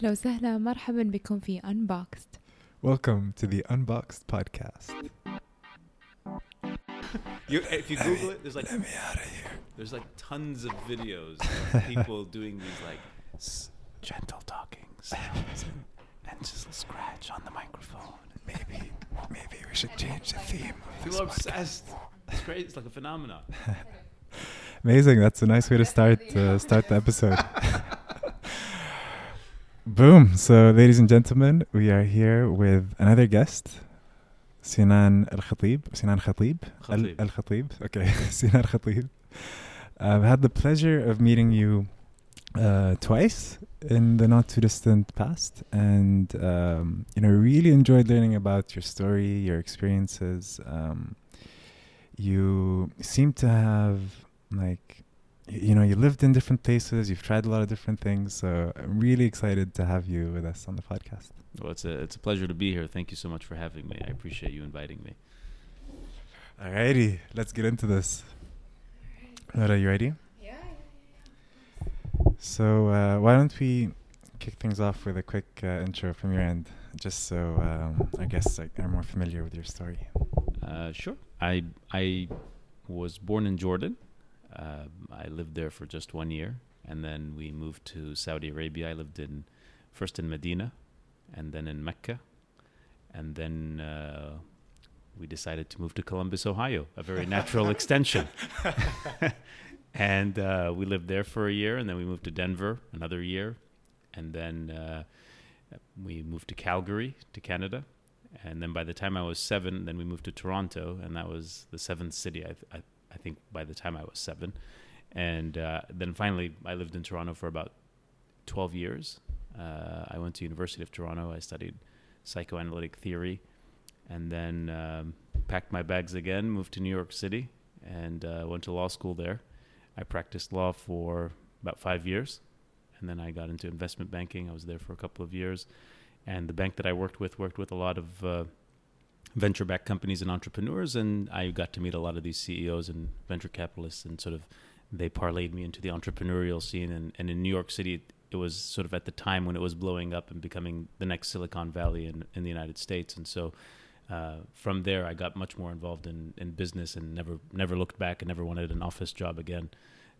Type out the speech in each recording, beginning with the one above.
أهلا وسهلا مرحبا بكم في Unboxed Welcome to the Unboxed podcast. You, if you Google it, there's like Let me out of here. there's like tons of videos of people doing these like s- gentle talking sounds and, and just scratch on the microphone. Maybe, maybe we should change the theme. of People are this podcast. obsessed. It's crazy. It's like a phenomenon. Amazing. That's a nice way to start uh, start the episode. Boom. So, ladies and gentlemen, we are here with another guest, Sinan Al Khatib. Sinan Khatib. Al Khatib. Al Khatib. Okay, Sinan Khatib. I've had the pleasure of meeting you uh, twice in the not too distant past, and um, you know, really enjoyed learning about your story, your experiences. Um, you seem to have like you know you lived in different places you've tried a lot of different things so i'm really excited to have you with us on the podcast Well, it's a it's a pleasure to be here. Thank you so much for having me. I appreciate you inviting me. alrighty let's get into this Are you ready Yeah, so uh, why don't we kick things off with a quick uh, intro from your end just so um, our guests like, are more familiar with your story Uh, sure. I I was born in Jordan. Uh, I lived there for just one year, and then we moved to Saudi Arabia. I lived in first in Medina, and then in Mecca, and then uh, we decided to move to Columbus, Ohio, a very natural extension. and uh, we lived there for a year, and then we moved to Denver another year, and then uh, we moved to Calgary, to Canada, and then by the time I was seven, then we moved to Toronto, and that was the seventh city. I, th- I, I think by the time I was seven, and uh, then finally I lived in Toronto for about twelve years. Uh, I went to University of Toronto. I studied psychoanalytic theory, and then um, packed my bags again, moved to New York City, and uh, went to law school there. I practiced law for about five years, and then I got into investment banking. I was there for a couple of years and the bank that I worked with worked with a lot of uh, venture-backed companies and entrepreneurs, and I got to meet a lot of these CEOs and venture capitalists, and sort of they parlayed me into the entrepreneurial scene. And, and in New York City, it, it was sort of at the time when it was blowing up and becoming the next Silicon Valley in, in the United States, and so. Uh, from there, I got much more involved in, in business and never never looked back and never wanted an office job again.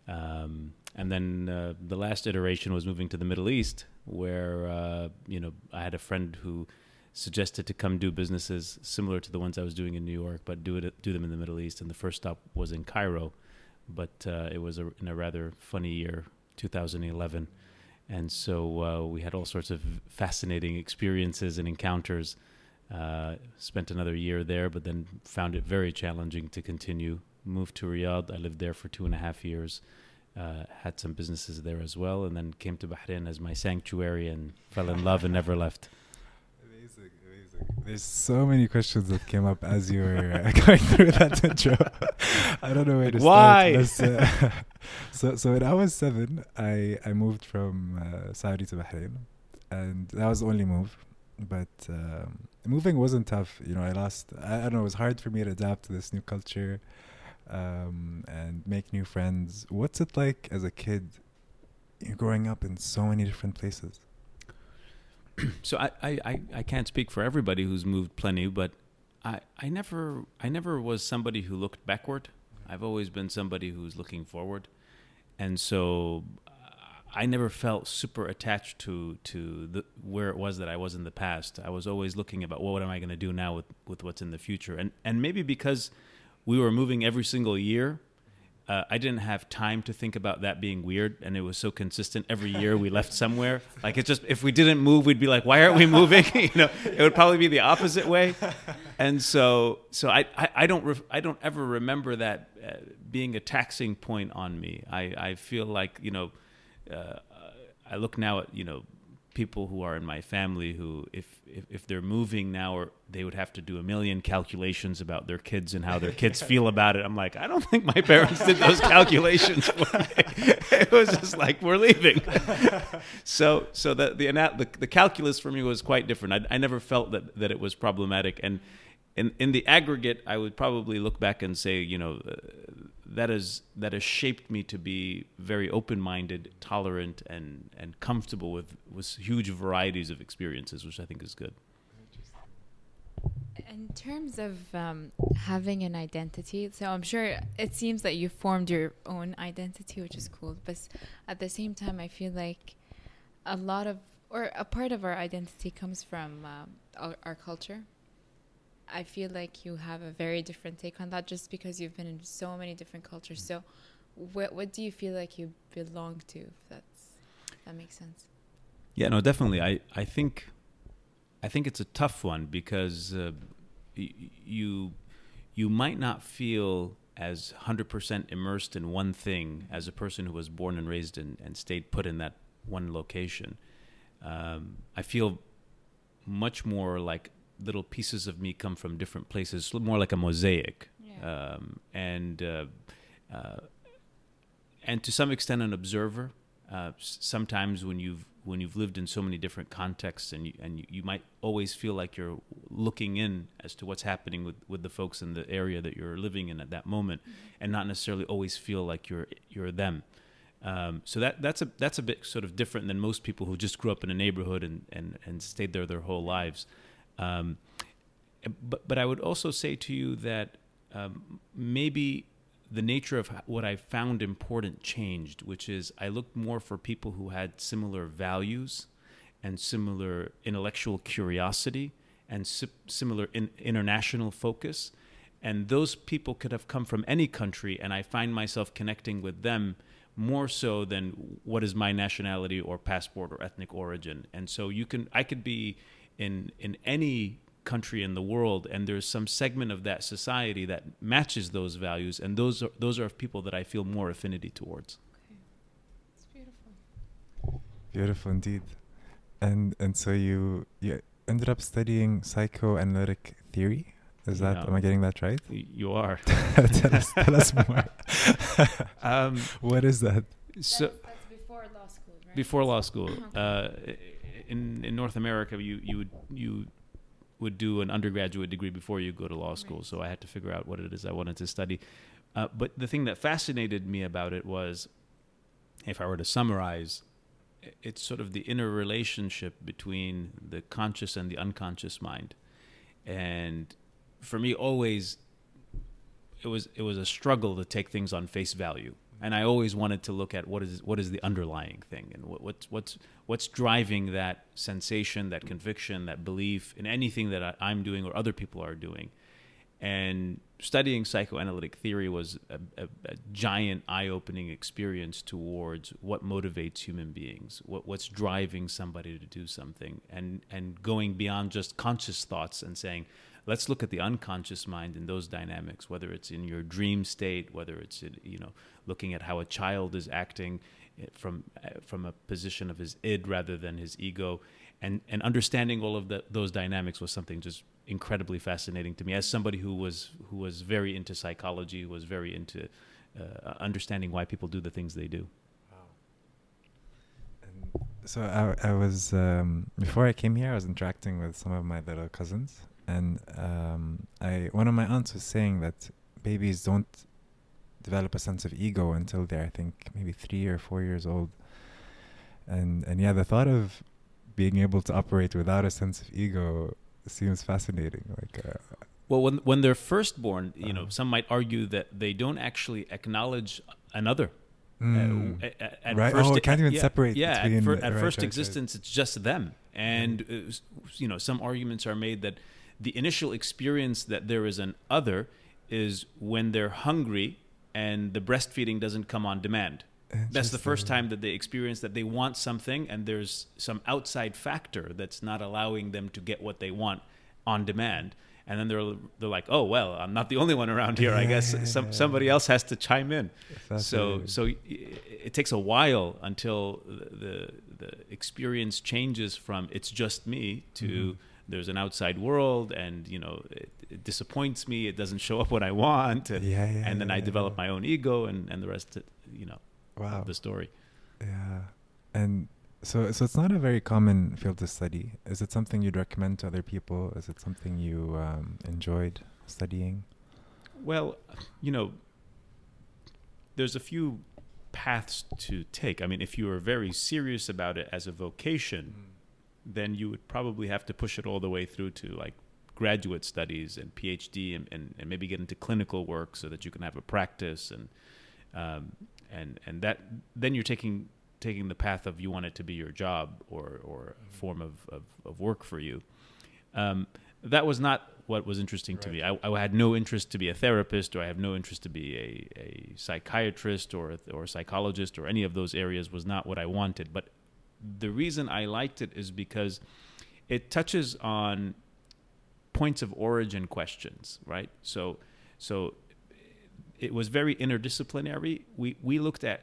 Um, and then uh, the last iteration was moving to the Middle East, where uh, you know I had a friend who suggested to come do businesses similar to the ones I was doing in New York, but do it do them in the Middle East. And the first stop was in Cairo, but uh, it was a, in a rather funny year, 2011, and so uh, we had all sorts of fascinating experiences and encounters. Uh, spent another year there, but then found it very challenging to continue. Moved to Riyadh. I lived there for two and a half years. Uh, had some businesses there as well, and then came to Bahrain as my sanctuary and fell in love and never left. There's so many questions that came up as you were uh, going through that intro. I don't know where to Why? start. But, uh, so, so when I was seven, I I moved from uh, Saudi to Bahrain, and that was the only move. But um, moving wasn't tough. You know, I lost. I, I don't know. It was hard for me to adapt to this new culture, um, and make new friends. What's it like as a kid? You're growing up in so many different places. so I, I, I, can't speak for everybody who's moved plenty, but I, I never I never was somebody who looked backward. I've always been somebody who's looking forward, and so uh, I never felt super attached to to the, where it was that I was in the past. I was always looking about well, what am I going to do now with, with what's in the future, and and maybe because we were moving every single year. Uh, I didn't have time to think about that being weird, and it was so consistent. Every year we left somewhere. Like it's just if we didn't move, we'd be like, "Why aren't we moving?" you know, it would probably be the opposite way. And so, so I, I, I don't, re- I don't ever remember that uh, being a taxing point on me. I, I feel like you know, uh, I look now at you know people who are in my family who if, if if they're moving now or they would have to do a million calculations about their kids and how their kids feel about it i'm like i don't think my parents did those calculations for me. It was just like we're leaving. So so the the, the the calculus for me was quite different. I, I never felt that that it was problematic. And in in the aggregate i would probably look back and say you know uh, that is that has shaped me to be very open-minded, tolerant, and and comfortable with with huge varieties of experiences, which I think is good. In terms of um, having an identity, so I'm sure it seems that you formed your own identity, which is cool. But at the same time, I feel like a lot of, or a part of our identity comes from um, our, our culture. I feel like you have a very different take on that just because you've been in so many different cultures. So, what, what do you feel like you belong to? If that's, if that makes sense. Yeah, no, definitely. I, I think I think it's a tough one because uh, you you might not feel as 100% immersed in one thing as a person who was born and raised in, and stayed put in that one location. Um, I feel much more like little pieces of me come from different places, more like a mosaic Yeah. um, and uh, uh, and to some extent an observer. Uh, s- sometimes when you've when you've lived in so many different contexts, and you, and you, you might always feel like you're looking in as to what's happening with, with the folks in the area that you're living in at that moment, and not necessarily always feel like you're you're them. Um, so that that's a that's a bit sort of different than most people who just grew up in a neighborhood and, and, and stayed there their whole lives. Um, but but I would also say to you that um, maybe the nature of what I found important changed, which is I looked more for people who had similar values and similar intellectual curiosity and si- similar in- international focus. And those people could have come from any country, and I find myself connecting with them more so than what is my nationality or passport or ethnic origin. And so you can, I could be in in any country in the world, and there's some segment of that society that matches those values, and those are those are people that I feel more affinity towards. Okay. It's beautiful. Beautiful indeed. And and so you you ended up studying psychoanalytic theory. Is that Yeah. am I getting that right? You are. tell us tell us more. Um, what is that? so that's before law school, right? before law school, uh, in in North America, you you would you would do an undergraduate degree before you go to law school. Right. So I had to figure out what it is I wanted to study. Uh, but the thing that fascinated me about it was, if I were to summarize, it's sort of the inner relationship between the conscious and the unconscious mind, and for me, always it was it was a struggle to take things on face value, and I always wanted to look at what is what is the underlying thing and what, what's what's what's driving that sensation, that conviction, that belief in anything that I, I'm doing or other people are doing. And studying psychoanalytic theory was a, a, a giant eye-opening experience towards what motivates human beings, what, what's driving somebody to do something, and and going beyond just conscious thoughts and saying, let's look at the unconscious mind and those dynamics, whether it's in your dream state, whether it's in, you know looking at how a child is acting eh, from uh, from a position of his id rather than his ego, and and understanding all of the, those dynamics was something just incredibly fascinating to me as somebody who was who was very into psychology, who was very into uh, understanding why people do the things they do. And so I, I was um, before I came here. I was interacting with some of my little cousins, and um, I one of my aunts was saying that babies don't develop a sense of ego until they're I think maybe three or four years old. And and yeah, the thought of being able to operate without a sense of ego seems fascinating. Like uh, Well, when when they're first born, you know, Uh-huh. some might argue that they don't actually acknowledge another. mm, Uh, at, at right? First, oh, it can't even yeah, separate Yeah, between at, fir- at right, first right, right. existence, it's just them, and uh, you know, some arguments are made that the initial experience that there is an other is when they're hungry and the breastfeeding doesn't come on demand. That's the first time that they experience that they want something, and there's some outside factor that's not allowing them to get what they want on demand. And then they're they're like, oh well, I'm not the only one around here. I guess some somebody else has to chime in. So so y- it takes a while until the the, the experience changes from it's just me to Mhm. There's an outside world and you know it, it disappoints me it doesn't show up what I want and, yeah, yeah, and then yeah, I develop my own ego and and the rest you know wow. of the story. Yeah, and so so it's not a very common field to study. Is it something you'd recommend to other people? Is it something you um, enjoyed studying? Well, you know, there's a few paths to take. I mean, if you are very serious about it as a vocation, then you would probably have to push it all the way through to like graduate studies and PhD and, and, and maybe get into clinical work so that you can have a practice and um, and and that then you're taking taking the path of you want it to be your job or or a form of, of, of work for you. Um, that was not what was interesting to me. I, I, had no interest to be a therapist, or I have no interest to be a, a psychiatrist or or a psychologist, or any of those areas was not what I wanted. But the reason I liked it is because it touches on points of origin questions, right? So, so it was very interdisciplinary. We we looked at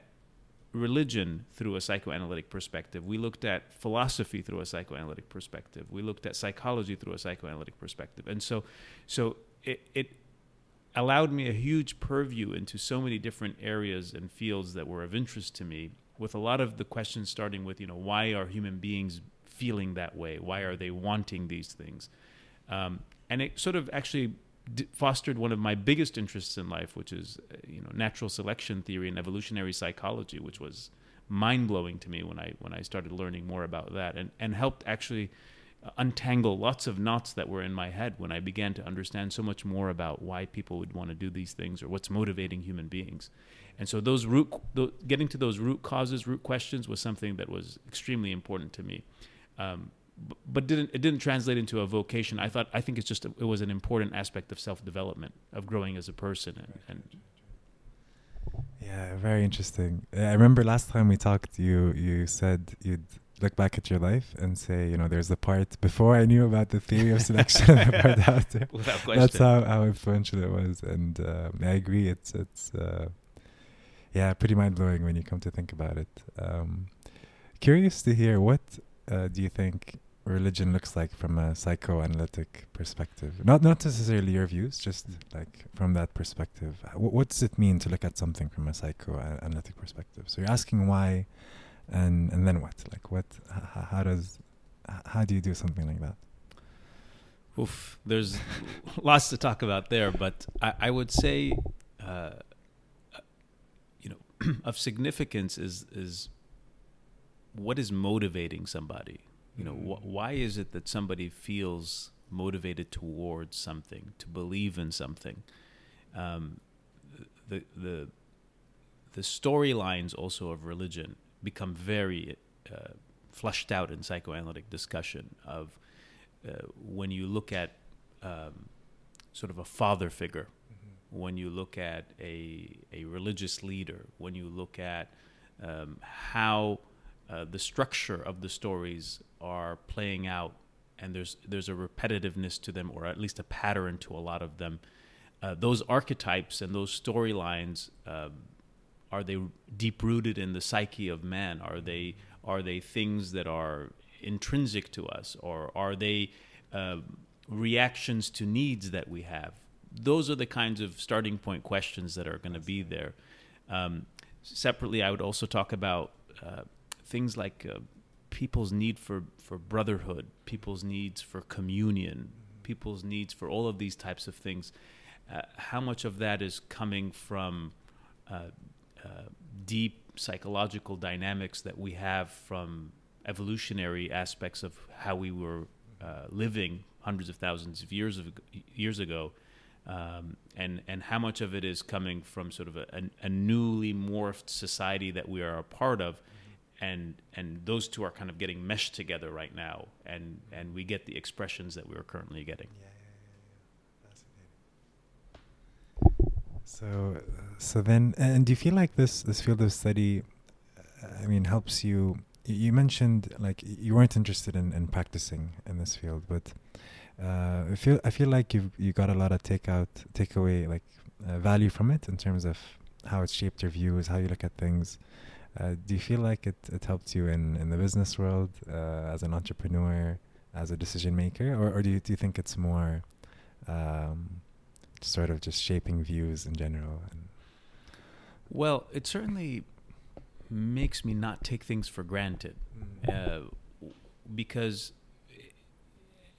religion through a psychoanalytic perspective. We looked at philosophy through a psychoanalytic perspective. We looked at psychology through a psychoanalytic perspective. And so, so it, it allowed me a huge purview into so many different areas and fields that were of interest to me. With a lot of the questions starting with, you know, why are human beings feeling that way? Why are they wanting these things? Um, and it sort of actually d- fostered one of my biggest interests in life, which is uh, you know natural selection theory and evolutionary psychology, which was mind blowing to me when I when I started learning more about that, and and helped actually untangle lots of knots that were in my head when I began to understand so much more about why people would want to do these things or what's motivating human beings. And so those root, getting to those root causes, root questions was something that was extremely important to me. Um, but didn't it didn't translate into a vocation. I thought I think it's just a, it was an important aspect of self development of growing as a person and, and yeah, very interesting. I remember last time we talked, you you said you'd look back at your life and say, you know, there's a part before I knew about the theory of selection and the part after. Without question. That's how, how influential it was, and um, I agree. It's it's uh, yeah, pretty mind blowing when you come to think about it. Um, curious to hear what uh, do you think religion looks like from a psychoanalytic perspective. Not not necessarily your views, just like from that perspective. W- what does it mean to look at something from a psychoanalytic perspective? So you're asking why, and and then what? Like what? H- how does? How do you do something like that? Oof, there's lots to talk about there, but I, I would say, uh, you know, of significance is is what is motivating somebody you know wh- why is it that somebody feels motivated towards something to believe in something um, the the the storylines also of religion become very uh, flushed out in psychoanalytic discussion of uh, when you look at um, sort of a father figure mm-hmm. when you look at a a religious leader when you look at um, how uh, the structure of the stories are playing out, and there's there's a repetitiveness to them, or at least a pattern to a lot of them. Uh, those archetypes and those storylines uh, are they deep rooted in the psyche of man? Are they are they things that are intrinsic to us, or are they uh, reactions to needs that we have? Those are the kinds of starting point questions that are going to be there. Um, separately, I would also talk about uh, things like uh, people's need for, for brotherhood, people's needs for communion, people's needs for all of these types of things. Uh, how much of that is coming from uh, deep psychological dynamics that we have from evolutionary aspects of how we were uh, living hundreds of thousands of years of, years ago, um, and and how much of it is coming from sort of a, a, a newly morphed society that we are a part of, and and those two are kind of getting meshed together right now, and and we get the expressions that we are currently getting. Yeah, yeah, Fascinating. So, so then, and do you feel like this this field of study, I mean, helps you? You mentioned like you weren't interested in, in practicing in this field, but uh, I feel I feel like you you got a lot of takeout takeaway like uh, value from it in terms of how it shaped your views, how you look at things. Uh, do you feel like it, it helped you in, in the business world uh, as an entrepreneur, as a decision maker, or, or do, you, do you think it's more um, sort of just shaping views in general? well, it certainly makes me not take things for granted mm. uh, because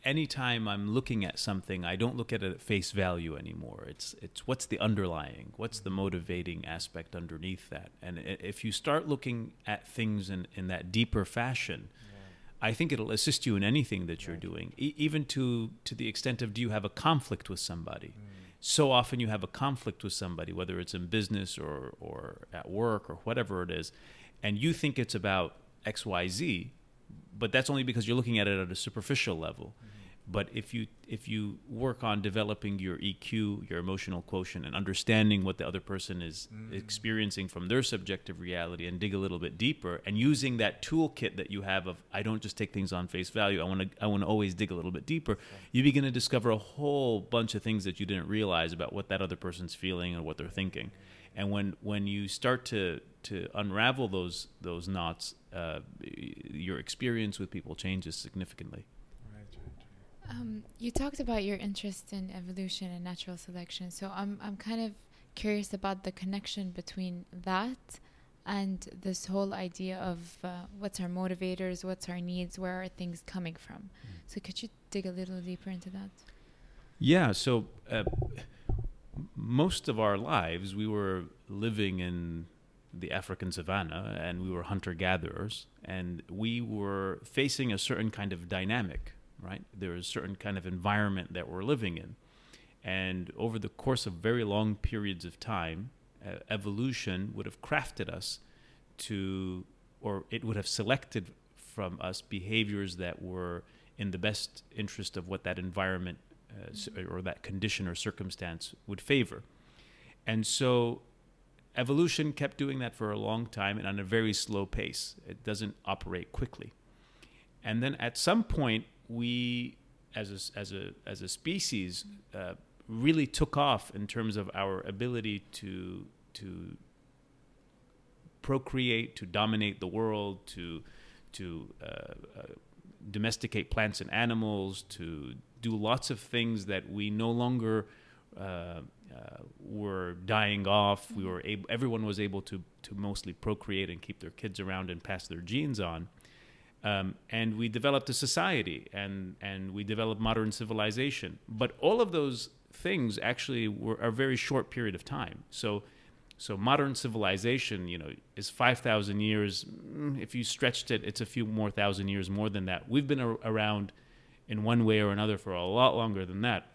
anytime I'm looking at something, I don't look at it at face value anymore. It's it's what's the underlying, what's the motivating aspect underneath that. And if you start looking at things in, in that deeper fashion, I think it'll assist you in anything that you're doing, e- even to to the extent of do you have a conflict with somebody. So often you have a conflict with somebody, whether it's in business or or at work or whatever it is, and you think it's about X Y Z, but that's only because you're looking at it at a superficial level. Mm-hmm. But if you if you work on developing your EQ, your emotional quotient, and understanding what the other person is experiencing from their subjective reality, and dig a little bit deeper, and using that toolkit that you have of I don't just take things on face value. I want to I want to always dig a little bit deeper. You begin to discover a whole bunch of things that you didn't realize about what that other person's feeling and what they're thinking. And when when you start to to unravel those those knots, uh, your experience with people changes significantly. Um, you talked about your interest in evolution and natural selection, so I'm I'm kind of curious about the connection between that and this whole idea of uh, what's our motivators, what's our needs, where are things coming from. So could you dig a little deeper into that? Yeah. So uh, most of our lives, we were living in the African savannah, and we were hunter gatherers, and we were facing a certain kind of dynamic. Right, there is a certain kind of environment that we're living in, and over the course of very long periods of time, uh, evolution would have crafted us to, or it would have selected from us behaviors that were in the best interest of what that environment uh, or that condition or circumstance would favor. And so evolution kept doing that for a long time and on a very slow pace. It doesn't operate quickly. And then at some point, we, as a, as a, as a species, uh, really took off in terms of our ability to, to procreate, to dominate the world, to, to uh, uh, domesticate plants and animals, to do lots of things that we no longer uh, uh, were dying off. We were able, everyone was able to to mostly procreate and keep their kids around and pass their genes on. Um, and we developed a society and and we developed modern civilization. But all of those things actually were a very short period of time. So. So modern civilization, you know, is five thousand years. Mm, If you stretched it, it's a few more thousand years more than that. We've been ar- around in one way or another for a lot longer than that.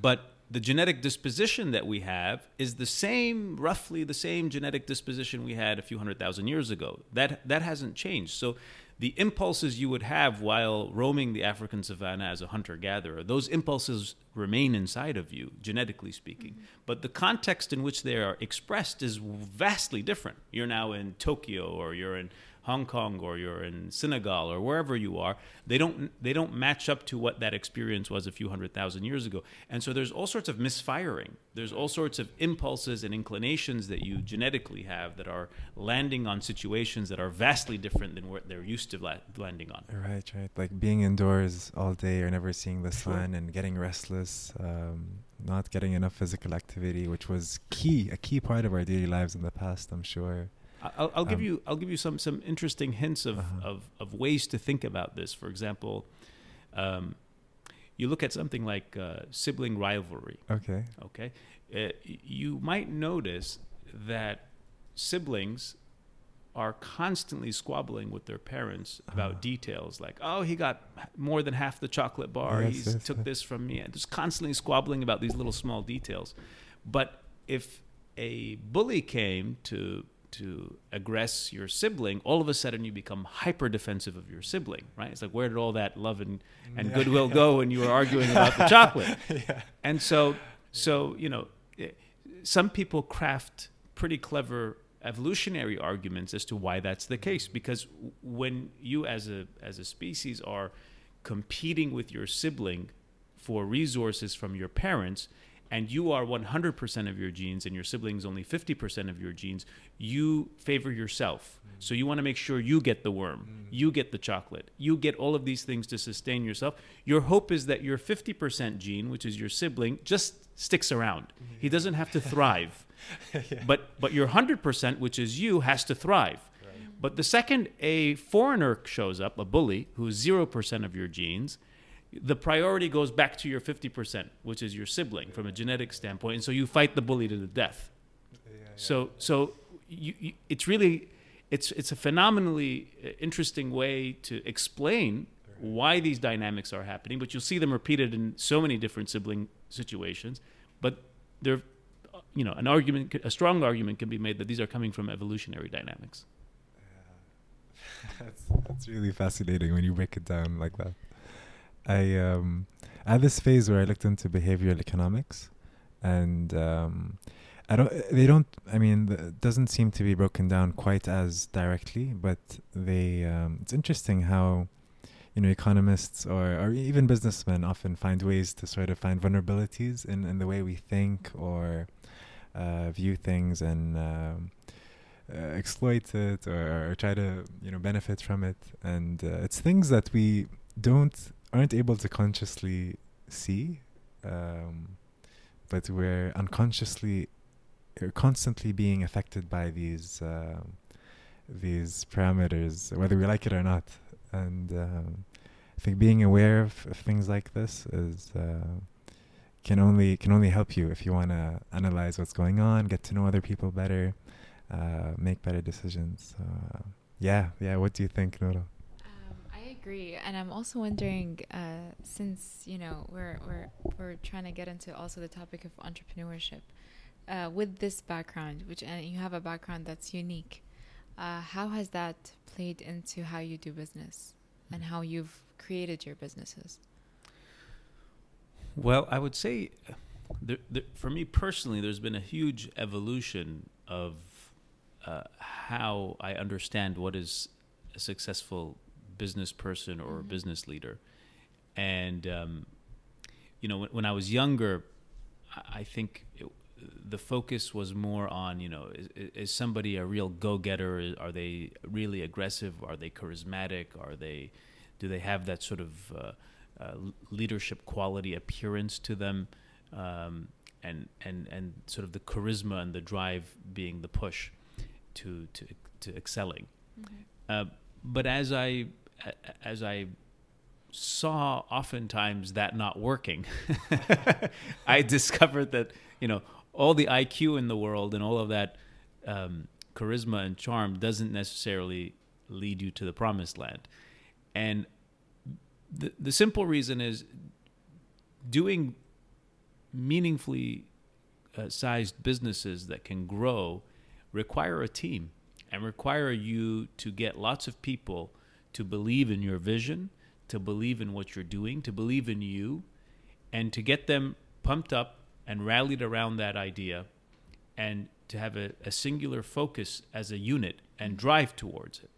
But the genetic disposition that we have is the same, roughly the same genetic disposition we had a few hundred thousand years ago. That that hasn't changed. So the impulses you would have while roaming the African savannah as a hunter gatherer, those impulses remain inside of you, genetically speaking. Mm-hmm. But the context in which they are expressed is vastly different. You're now in Tokyo or you're in Hong Kong or you're in Senegal or wherever you are, they don't they don't match up to what that experience was a few hundred thousand years ago. And so there's all sorts of misfiring. There's all sorts of impulses and inclinations that you genetically have that are landing on situations that are vastly different than what they're used to la- landing on. Right, right. Like being indoors all day or never seeing the Sure. sun and getting restless, um, not getting enough physical activity, which was key, a key part of our daily lives in the past, I'm sure. I'll, I'll give Um, you I'll give you some some interesting hints of, Uh-huh. of, of ways to think about this. For example, um, you look at something like uh, sibling rivalry. Okay. Okay, uh, you might notice that siblings are constantly squabbling with their parents about Ah. details like, oh, he got more than half the chocolate bar. Yes, He's yes, took yes. this from me. And just constantly squabbling about these little small details. But if a bully came to to aggress your sibling, all of a sudden you become hyper defensive of your sibling, right? It's like where did all that love and, and Yeah. goodwill go when you were arguing about the chocolate? yeah. And so, so you know, eh, some people craft pretty clever evolutionary arguments as to why that's the case. Because when you, as a as a species, are competing with your sibling for resources from your parents, and you are 100% of your genes, and your sibling's only 50% of your genes, you favor yourself. Mm. So you want to make sure you get the worm, mm. you get the chocolate, you get all of these things to sustain yourself. Your hope is that your 50% gene, which is your sibling, just sticks around. Mm. He doesn't have to thrive. But but your 100%, which is you, has to thrive. But the second a foreigner shows up, a bully, who's 0% of your genes, the priority goes back to your 50%, which is your sibling from a genetic standpoint. And so you fight the bully to the death. So, so you, you, it's really, it's, it's a phenomenally uh, interesting way to explain why these dynamics are happening, but you'll see them repeated in so many different sibling situations. But they're, uh, you know, an argument, a strong argument can be made that these are coming from evolutionary dynamics. that's, that's really fascinating when you break it down like that. I um, had this phase where I looked into behavioral economics, and um, I don't. They don't. I mean, it doesn't seem to be broken down quite as directly, but they. Um, it's interesting how, you know, economists or or even businessmen often find ways to sort of find vulnerabilities in in the way we think or uh, view things and. Um, uh, exploit it or, or, try to you know benefit from it and uh, it's things that we don't aren't able to consciously see, um, but we're unconsciously, are constantly being affected by these uh, these parameters, whether we like it or not. And um, I think being aware of, of things like this is uh, can only can only help you if you want to analyze what's going on, get to know other people better, uh, make better decisions. Uh, yeah, yeah. What do you think, Nora? Agree, and I'm also wondering, uh, since you know we're we're we're trying to get into also the topic of entrepreneurship, uh, with this background, which and you have a background that's unique, uh, how has that played into how you do business and how you've created your businesses? Well, I would say, there, there, for me personally, there's been a huge evolution of uh, how I understand what is a successful business person or mm-hmm. business leader. And, um, you know, when, when, I was younger, I, I think it, the focus was more on, you know, is, is somebody a real go getter? Are they really aggressive? Are they charismatic? Are they, do they have that sort of uh, uh, leadership quality appearance to them? Um, and, and, and sort of the charisma and the drive being the push to, to, to excelling. Mm-hmm. Uh, but as I as I saw oftentimes that not working, I discovered that you know all the IQ in the world and all of that um, charisma and charm doesn't necessarily lead you to the promised land, and the the simple reason is doing meaningfully uh, sized businesses that can grow require a team and require you to get lots of people to believe in your vision, to believe in what you're doing, to believe in you, and to get them pumped up and rallied around that idea and to have a, a singular focus as a unit and drive towards it.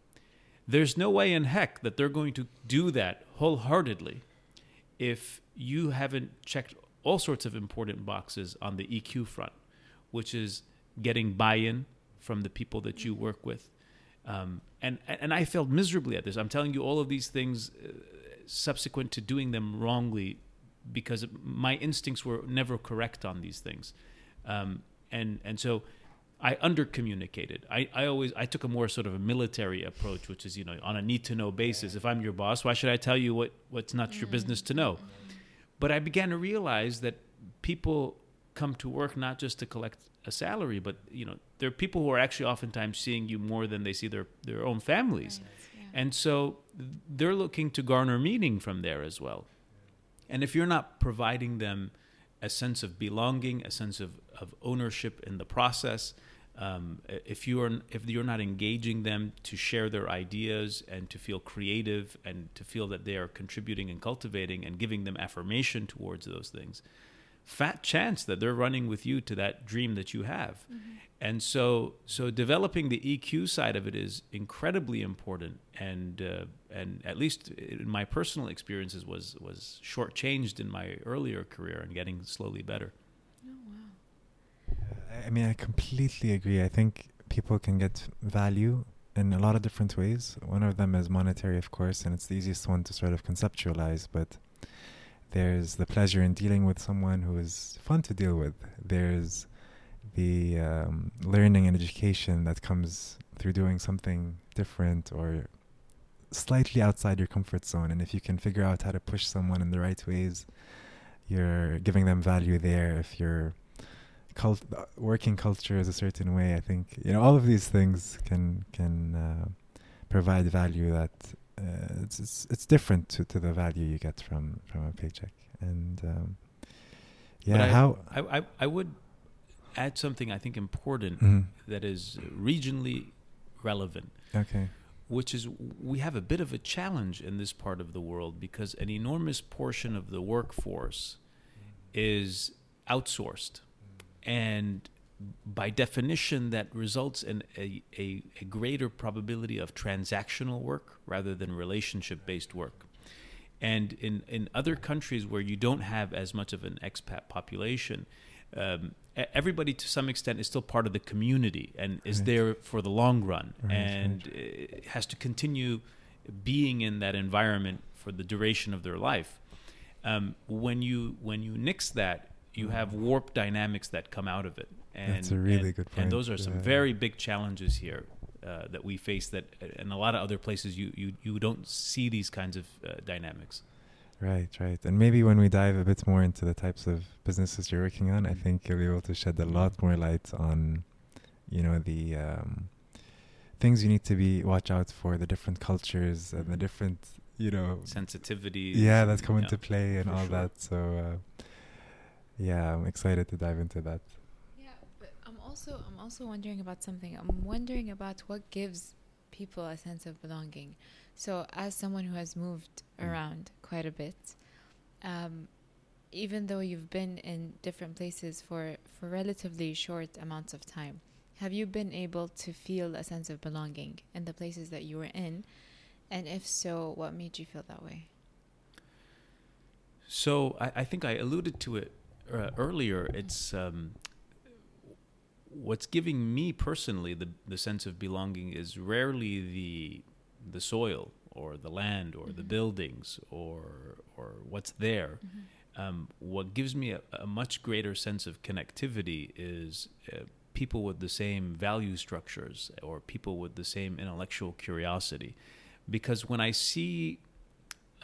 There's no way in heck that they're going to do that wholeheartedly if you haven't checked all sorts of important boxes on the EQ front, which is getting buy in from the people that you work with, um, and and I failed miserably at this. I'm telling you all of these things uh, subsequent to doing them wrongly because my instincts were never correct on these things. Um, and and so I under communicated. I, I always I took a more sort of a military approach, which is you know on a need to know basis. If I'm your boss, why should I tell you what what's not your business to know? But I began to realize that people come to work not just to collect a salary, but you know there are people who are actually oftentimes seeing you more than they see their their own families, right, yeah. and so they're looking to garner meaning from there as well. And if you're not providing them a sense of belonging, a sense of, of ownership in the process, um, if you are if you're not engaging them to share their ideas and to feel creative and to feel that they are contributing and cultivating and giving them affirmation towards those things, fat chance that they're running with you to that dream that you have. Mm-hmm. And so, so developing the EQ side of it is incredibly important, and uh, and at least in my personal experiences was was shortchanged in my earlier career and getting slowly better. Oh wow! I mean, I completely agree. I think people can get value in a lot of different ways. One of them is monetary, of course, and it's the easiest one to sort of conceptualize, but there's the pleasure in dealing with someone who is fun to deal with. There's the um, learning and education that comes through doing something different or slightly outside your comfort zone. And if you can figure out how to push someone in the right ways, you're giving them value there. If your cult- working culture is a certain way, I think you know all of these things can can uh, provide value that uh, it's, it's it's different to, to the value you get from from a paycheck. And um, yeah, I, how I, I I would add something I think important Mhm. that is regionally relevant. okay. which is we have a bit of a challenge in this part of the world because an enormous portion of the workforce is outsourced. And by definition, that results in a, a, a greater probability of transactional work rather than relationship based work. And in, in other countries where you don't have as much of an expat population, um, everybody to some extent is still part of the community and is Right. there for the long run Right, and uh, has to continue being in that environment for the duration of their life. Um, when you when you nix that, you have warp dynamics that come out of it. And, That's a really and- good And those are some yeah. very big challenges here uh, that we face. That in a lot of other places you you, you don't see these kinds of uh, dynamics. Right, right. And maybe when we dive a bit more into the types of businesses you're working on, I think you'll be able to shed a lot more light on, you know, the um, things you need to be watch out for, the different cultures and the different, you know, Sensitivity. yeah, that's come yeah, into play and all sure. that. So, uh, yeah, I'm excited to dive into that. Also I'm also wondering about something. I'm wondering about what gives people a sense of belonging. So, as someone who has moved Mm. around quite a bit, um, even though you've been in different places for for relatively short amounts of time, have you been able to feel a sense of belonging in the places that you were in? And if so, what made you feel that way? So I, I think I alluded to it uh, earlier. It's um, what's giving me personally the the sense of belonging is rarely the the soil or the land or the Mhm. buildings or or what's there. Um, what gives me a, a much greater sense of connectivity is uh, people with the same value structures or people with the same intellectual curiosity. Because when I see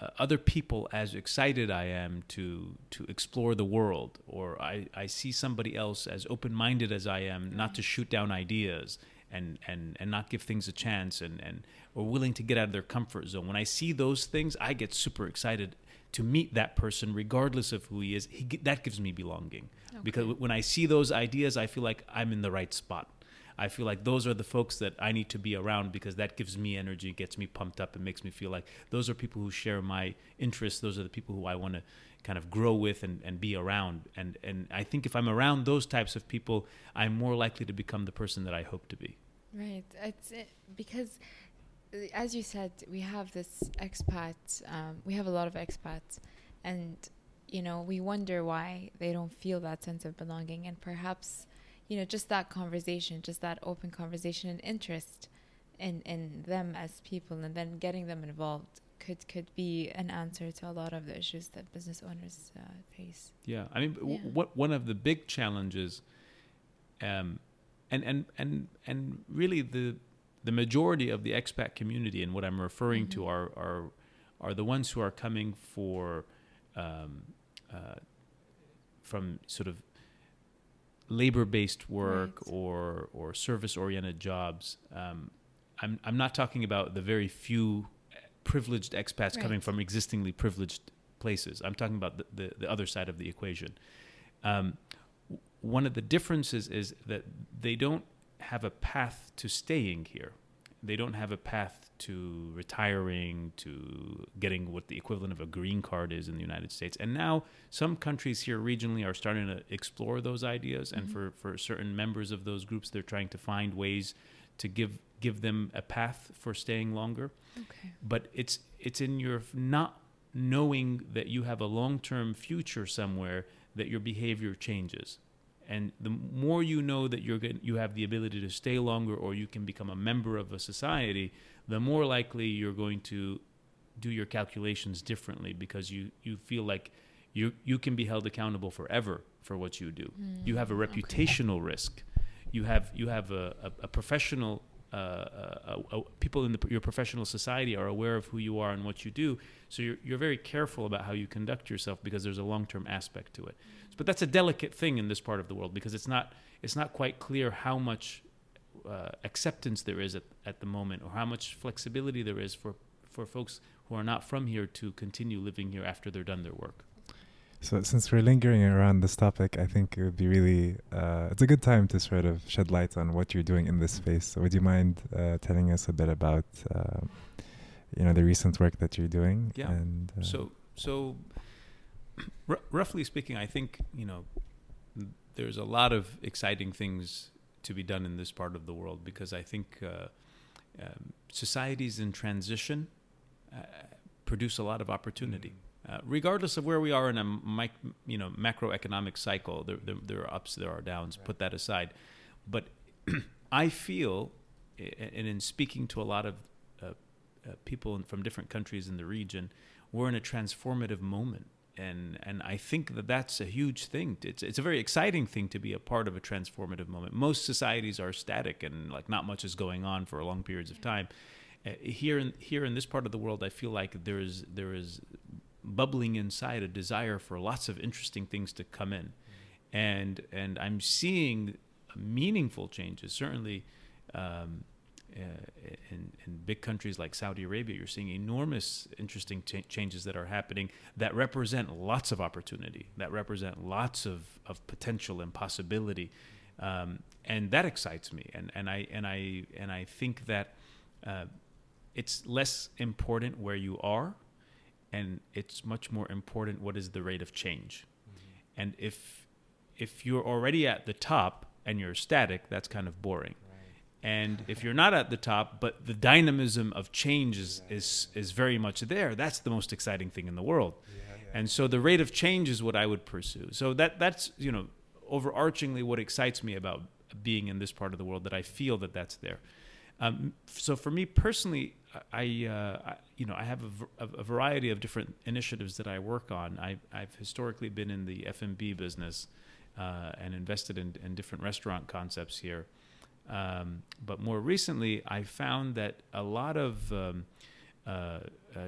uh, other people as excited I am to to explore the world, or I, I see somebody else as open minded as I am, not to shoot down ideas and, and, and not give things a chance and, and or willing to get out of their comfort zone. When I see those things, I get super excited to meet that person, regardless of who he is. He, that gives me belonging because when I see those ideas, I feel like I'm in the right spot. I feel like those are the folks that I need to be around because that gives me energy, gets me pumped up, and makes me feel like those are people who share my interests. Those are the people who I want to kind of grow with and, and be around. And and I think if I'm around those types of people, I'm more likely to become the person that I hope to be. Right. It's it, because, uh, as you said, we have this expat. Um, we have a lot of expats, and you know we wonder why they don't feel that sense of belonging, and perhaps, you know, just that conversation, just that open conversation and interest in in them as people, and then getting them involved could could be an answer to a lot of the issues that business owners uh, face. Yeah, I mean, Yeah. what one of the big challenges, um, and and and and really the the majority of the expat community, and what I'm referring to Mhm. are are are the ones who are coming for um, uh, from sort of labor-based work Right. or or service-oriented jobs. Um, I'm I'm not talking about the very few privileged expats coming from existingly privileged places. I'm talking about the, the, the other side of the equation. Um, one of the differences is that they don't have a path to staying here. They don't have a path to retiring, to getting what the equivalent of a green card is in the United States. And now some countries here regionally are starting to explore those ideas. And Mhm. for, for certain members of those groups, they're trying to find ways to give give them a path for staying longer Okay. but it's it's in your not knowing that you have a long-term future somewhere that your behavior changes and the more you know that you're going you have the ability to stay longer or you can become a member of a society the more likely you're going to do your calculations differently because you you feel like you you can be held accountable forever for what you do you have a Mm, okay. reputational risk you have you have a, a, a professional uh, uh, uh, people in the, your professional society are aware of who you are and what you do. So you're, you're very careful about how you conduct yourself because there's a long term aspect to it. But that's a delicate thing in this part of the world because it's not it's not quite clear how much uh, acceptance there is at, at the moment or how much flexibility there is for, for folks who are not from here to continue living here after they're done their work. So, since we're lingering around this topic, I think it would be really uh, it's a good time to sort of shed light on what you're doing in this space. So, would you mind uh, telling us a bit about uh, you know the recent work that you're doing? Yeah. And uh, so, so r- roughly speaking, I think you know there's a lot of exciting things to be done in this part of the world because I think uh, um, societies in transition uh, produce a lot of opportunity. Mm-hmm uh, regardless of where we are in a mic, you know macroeconomic cycle, there, there, there, are ups, there are downs. Right. Put that aside, but I feel, and in speaking to a lot of uh, uh, people from different countries in the region, we're in a transformative moment, and and I think that that's a huge thing. It's it's a very exciting thing to be a part of a transformative moment. Most societies are static and like not much is going on for long periods of time. Uh, here in here in this part of the world, I feel like there is there is bubbling inside a desire for lots of interesting things to come in, and and I'm seeing meaningful changes. Certainly, um, uh, in, in big countries like Saudi Arabia, you're seeing enormous, interesting changes that are happening that represent lots of opportunity, that represent lots of, of potential and possibility, um, and that excites me. And and I and I and I think that. Uh, it's less important where you are and it's much more important what is the rate of change. Mm-hmm. And if if you're already at the top and you're static, that's kind of boring. Right. And if you're not at the top, but the dynamism of change is, yeah, is, yeah. is very much there, that's the most exciting thing in the world. Yeah, and so the rate of change is what I would pursue. So that that's you know overarchingly what excites me about being in this part of the world that I feel that that's there. Um, so for me personally, I, uh, I, you know, I have a, a, variety of different initiatives that I work on. I, have historically been in the F&B business uh, and invested in, in, different restaurant concepts here. Um, but more recently, I found that a lot of um, uh, uh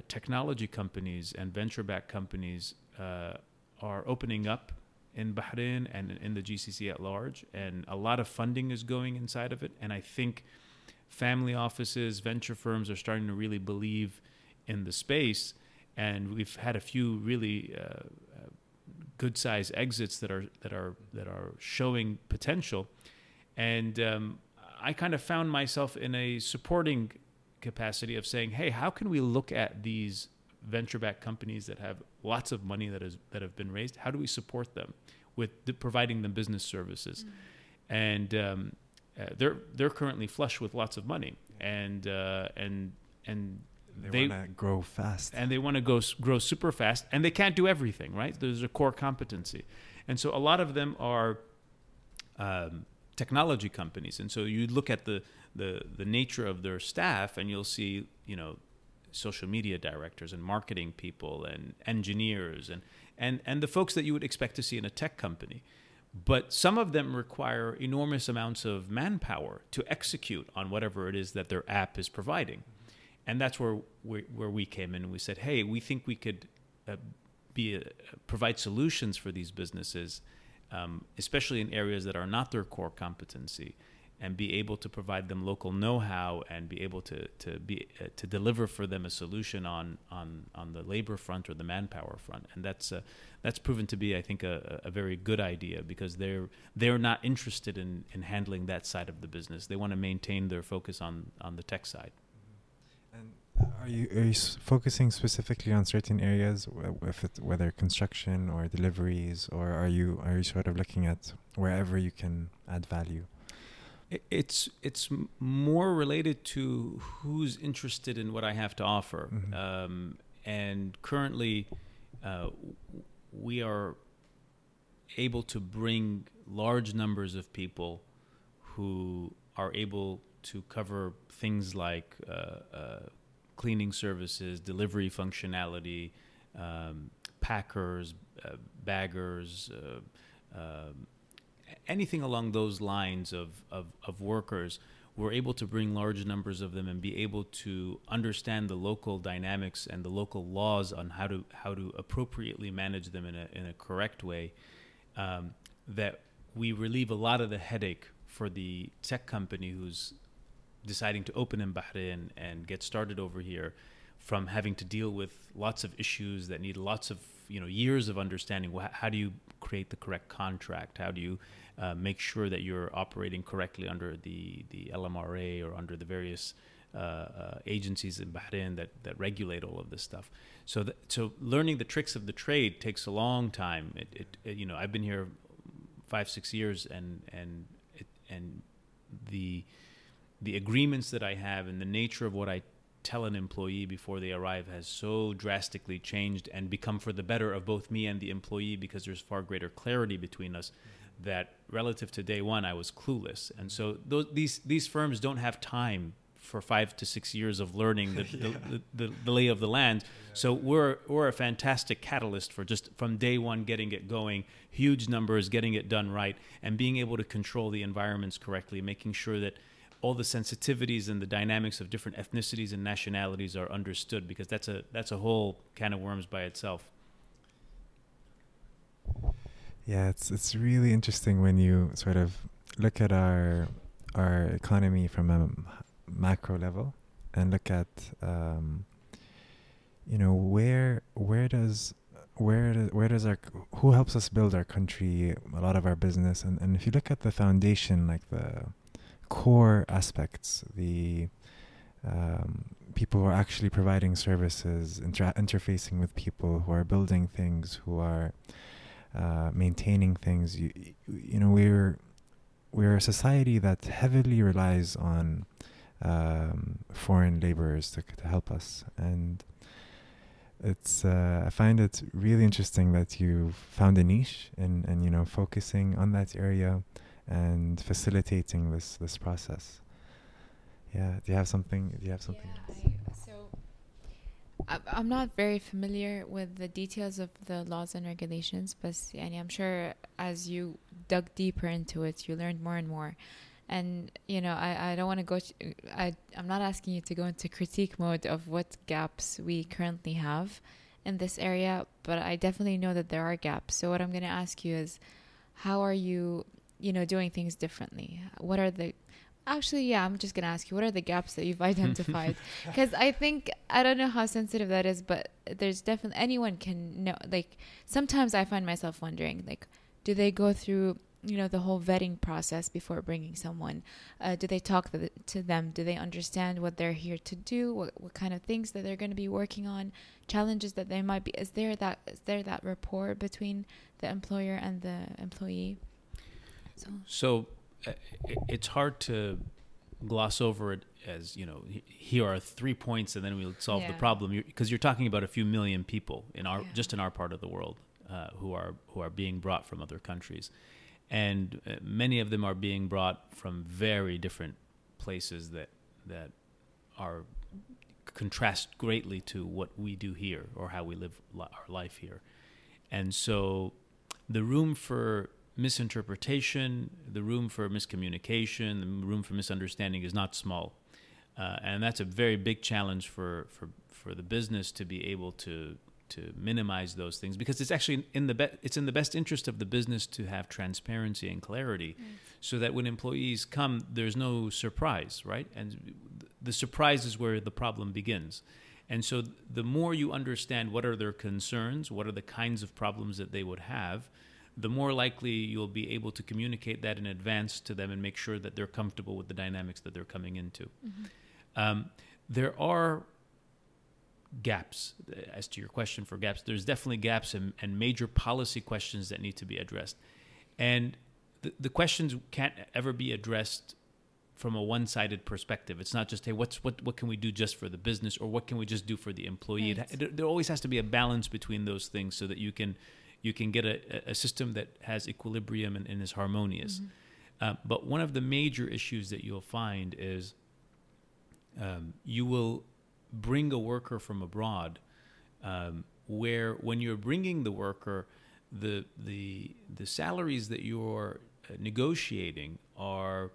technology companies and venture-backed companies uh, are opening up in Bahrain and in the GCC at large, and a lot of funding is going inside of it. And I think family offices, venture firms are starting to really believe in the space. And we've had a few really uh, uh, good size exits that are that are that are showing potential. And um, I kind of found myself in a supporting capacity of saying, "Hey, how can we look at these venture-backed companies that have lots of money that is that have been raised? How do we support them with the, providing them business services?" Mm-hmm. And um, uh, they're they're currently flush with lots of money, and uh, and and they, they want to grow fast, and they want to go grow super fast, and they can't do everything, right? There's a core competency, and so a lot of them are um, technology companies, and so you look at the the the nature of their staff, and you'll see, you know, social media directors and marketing people and engineers and and and the folks that you would expect to see in a tech company but some of them require enormous amounts of manpower to execute on whatever it is that their app is providing. And that's where we, where we came in and we said, hey, we think we could uh, be a, provide solutions for these businesses, um, especially in areas that are not their core competency and be able to provide them local know-how and be able to to be uh, to deliver for them a solution on on on the labor front or the manpower front. And that's uh, that's proven to be I think a, a very good idea because they're they're not interested in in handling that side of the business. They want to maintain their focus on on the tech side. And are you are you s- focusing specifically on certain areas if it, whether construction or deliveries or are you are you sort of looking at wherever you can add value it's it's more related to who's interested in what I have to offer. Mm-hmm. Um, and currently, uh, we are able to bring large numbers of people who are able to cover things like uh, uh, cleaning services, delivery functionality, um, packers, uh, baggers uh, um, anything along those lines of, of, of workers we're able to bring large numbers of them and be able to understand the local dynamics and the local laws on how to how to appropriately manage them in a in a correct way. Um, that we relieve a lot of the headache for the tech company who's deciding to open in Bahrain and get started over here from having to deal with lots of issues that need lots of you know years of understanding how do you create the correct contract how do you uh, make sure that you're operating correctly under the the LMRA or under the various uh, uh, agencies in Bahrain that, that regulate all of this stuff. So, so learning the tricks of the trade takes a long time. It, it, it, you know, I've been here five, six years, and and it, and the the agreements that I have and the nature of what I tell an employee before they arrive has so drastically changed and become for the better of both me and the employee because there's far greater clarity between us that relative to day one I was clueless and so those, these these firms don't have time for five to six years of learning the, yeah. the, the, the, lay of the land. Yeah. So we're we're a fantastic catalyst for just from day one getting it going, huge numbers, getting it done right, and being able to control the environments correctly, making sure that all the sensitivities and the dynamics of different ethnicities and nationalities are understood because that's a that's a whole can of worms by itself. Yeah, it's it's really interesting when you sort of look at our our economy from a macro level and look at um, you know where where does where does, where does our who helps us build our country a lot of our business and, and if you look at the foundation like the core aspects, the um, people who are actually providing services, inter- interfacing with people who are building things, who are uh, maintaining things. You, you know, we're we're a society that heavily relies on um, foreign laborers to, to help us, and it's uh, I find it really interesting that you found a niche and and you know focusing on that area and facilitating this this process. Yeah, do you have something? Do you have something? Yeah, I, uh, so I, I'm not very familiar with the details of the laws and regulations, but I'm sure as you dug deeper into it, you learned more and more. And you know, I, I don't want to go. Uh, I I'm not asking you to go into critique mode of what gaps we currently have in this area, but I definitely know that there are gaps. So what I'm going to ask you is, how are you you know, doing things differently? What are the Actually, yeah, I'm just gonna ask you, what are the gaps that you've identified? Because I think I don't know how sensitive that is, but there's definitely anyone can know. Like sometimes I find myself wondering, like, do they go through, you know, the whole vetting process before bringing someone? Uh, do they talk to, to them? Do they understand what they're here to do? What what kind of things that they're going to be working on? Challenges that they might be. Is there that is there that rapport between the employer and the employee? So, so uh, it's hard to gloss over it as you know here are three points and then we'll solve yeah. the problem because you're, you're, talking about a few million people in our yeah. just in our part of the world uh, who are who are being brought from other countries and uh, many of them are being brought from very different places that that are contrast greatly to what we do here or how we live our life here and so the room for misinterpretation, the room for miscommunication, the room for misunderstanding is not small. Uh, and that's a very big challenge for, for, for the business to be able to to minimize those things because it's actually in the be- it's in the best interest of the business to have transparency and clarity so that when employees come there's no surprise right? And the surprise is where the problem begins. And so the more you understand what are their concerns what are the kinds of problems that they would have the more likely you'll be able to communicate that in advance to them and make sure that they're comfortable with the dynamics that they're coming into. Mm-hmm. Um, there are gaps as to your question for gaps there's definitely gaps and, and major policy questions that need to be addressed and the, the questions can't ever be addressed from a one-sided perspective it's not just hey what's what what can we do just for the business or what can we just do for the employee right. it, there always has to be a balance between those things so that you can you can get a, a system that has equilibrium and, and is harmonious. Mm-hmm. Uh, but one of the major issues that you'll find is um, you will bring a worker from abroad, um, where when you're bringing the worker, the the the salaries that you're uh, negotiating are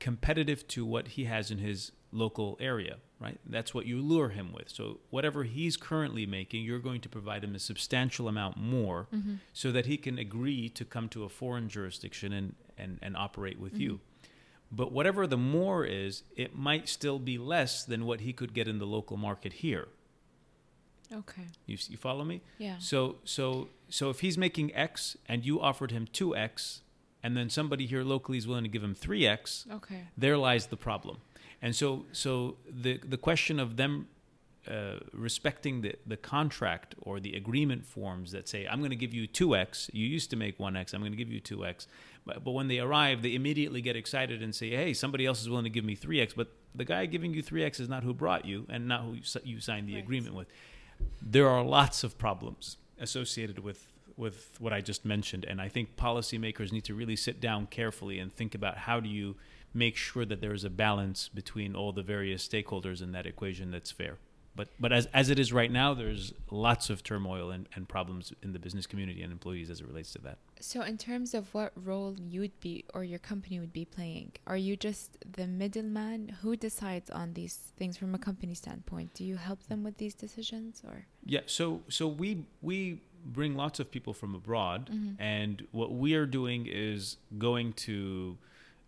competitive to what he has in his local area, right? That's what you lure him with. So whatever he's currently making, you're going to provide him a substantial amount more Mm-hmm. so that he can agree to come to a foreign jurisdiction and, and, and operate with you. But whatever the more is, it might still be less than what he could get in the local market here. Okay. You, you follow me? Yeah. So so so if he's making X and you offered him 2X and then somebody here locally is willing to give him 3X, Okay. there lies the problem. And so so the the question of them uh, respecting the, the contract or the agreement forms that say I'm going to give you 2x you used to make 1x I'm going to give you 2x but, but when they arrive they immediately get excited and say hey somebody else is willing to give me 3x but the guy giving you 3x is not who brought you and not who you, you signed the Right. agreement with there are lots of problems associated with with what I just mentioned, and I think policymakers need to really sit down carefully and think about how do you make sure that there is a balance between all the various stakeholders in that equation that's fair. But but as as it is right now, there's lots of turmoil and, and problems in the business community and employees as it relates to that. So, in terms of what role you'd be or your company would be playing, are you just the middleman? Who decides on these things from a company standpoint? Do you help them with these decisions, or? Yeah, so so we we bring lots of people from abroad, Mhm. and what we are doing is going to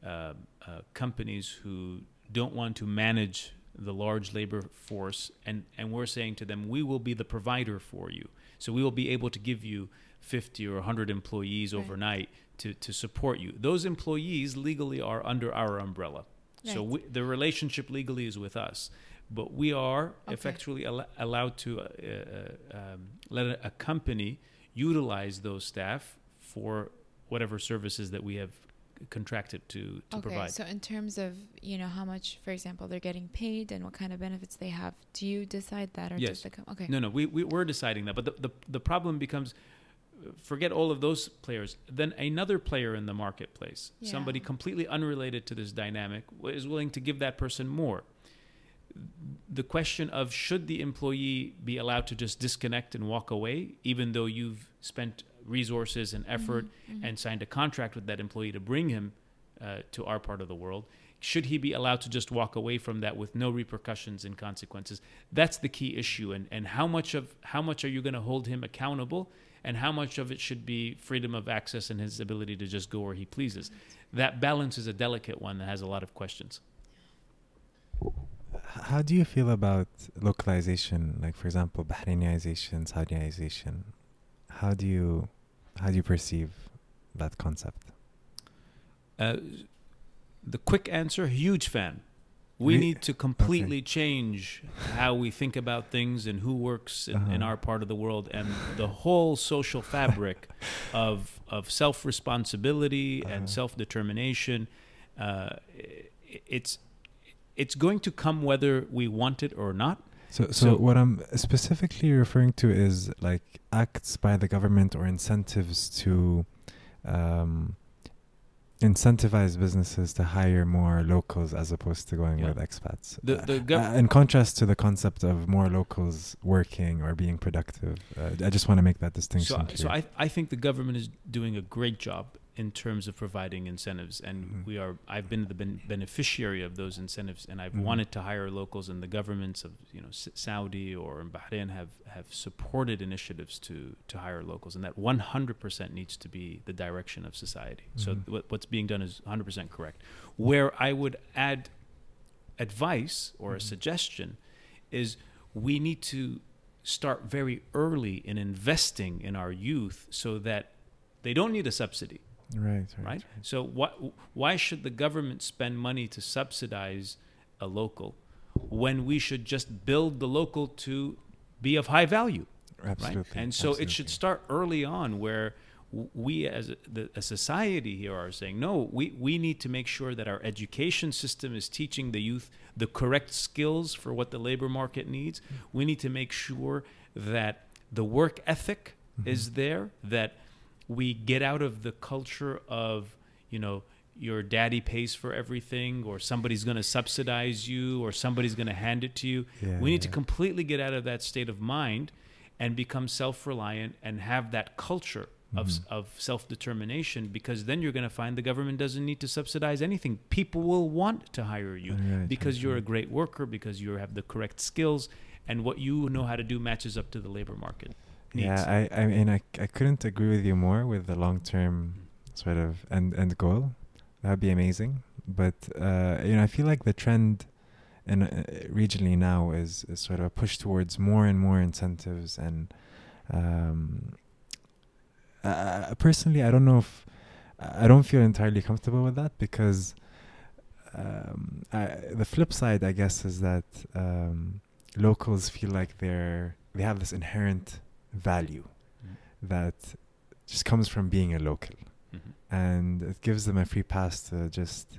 uh, uh, companies who don't want to manage the large labor force, and and we're saying to them, we will be the provider for you. So we will be able to give you 50 or 100 employees Right. overnight to to support you. Those employees legally are under our umbrella. So we, the relationship legally is with us, but we are Okay. effectually al- allowed to uh, uh, um, let a, company utilize those staff for whatever services that we have contracted to, to okay, provide. so in terms of you know how much, for example, they're getting paid and what kind of benefits they have, do you decide that, or Yes. does the com- okay? No, no, we, we we're deciding that, but the, the the problem becomes, uh, forget all of those players. Then another player in the marketplace, somebody completely unrelated to this dynamic, is willing to give that person more. The question of should the employee be allowed to just disconnect and walk away, even though you've spent resources and effort Mhm, mhm. and signed a contract with that employee to bring him uh, to our part of the world. Should he be allowed to just walk away from that with no repercussions and consequences? That's the key issue, and, and how much of how much are you going to hold him accountable, and how much of it should be freedom of access and his ability to just go where he pleases? That balance is a delicate one that has a lot of questions. How do you feel about localization? Like, for example, Bahrainization, Saudiization. How do you how do you perceive that concept? Uh, the quick answer: huge fan. We Re- need to completely change how we think about things and who works in, in Uh-huh. our part of the world and the whole social fabric of of self responsibility Uh-huh. and self determination. Uh, it's it's going to come whether we want it or not. So, so, So- what I'm specifically referring to is like acts by the government or incentives to um, incentivize businesses to hire more locals as opposed to going Yeah. with expats. The- the Uh, gov- uh, in contrast to the concept of more locals working or being productive, uh, I just want to make that distinction. So, so I, I think the government is doing a great job in terms of providing incentives, and Mhm. we are. I've been the ben- beneficiary of those incentives, and I've Mhm. wanted to hire locals, and the governments of you know S- Saudi or in Bahrain have have supported initiatives to to hire locals, and that 100 percent needs to be the direction of society. So Mhm. what, what's being done is 100 percent correct. Where I would add advice or a Mhm. suggestion is we need to start very early in investing in our youth so that they don't need a subsidy, right, right, right? So why why should the government spend money to subsidize a local when we should just build the local to be of high value, Absolutely. right? And so it should start early on where we as a, the, a society here are saying no we, we need to make sure that our education system is teaching the youth the correct skills for what the labor market needs we need to make sure that the work ethic Mhm. is there that we get out of the culture of you know your daddy pays for everything or somebody's going to subsidize you or somebody's going to hand it to you Yeah, we need to completely get out of that state of mind and become self-reliant and have that culture of, Mhm. of self determination because then you're going to find the government doesn't need to subsidize anything. People will want to hire you Right, because right, you're a great worker, because you have the correct skills, and what you know how to do matches up to the labor market. Needs. Yeah, I, I mean, I, I couldn't agree with you more with the long term sort of end end goal. That'd be amazing. But uh, you know, I feel like the trend in uh, regionally now is, is sort of a push towards more and more incentives and um, uh, personally, I don't know if I don't feel entirely comfortable with that because um, I, the flip side, I guess, is that um, locals feel like they're they have this inherent value Mm. that just comes from being a local, Mhm. and it gives them a free pass to just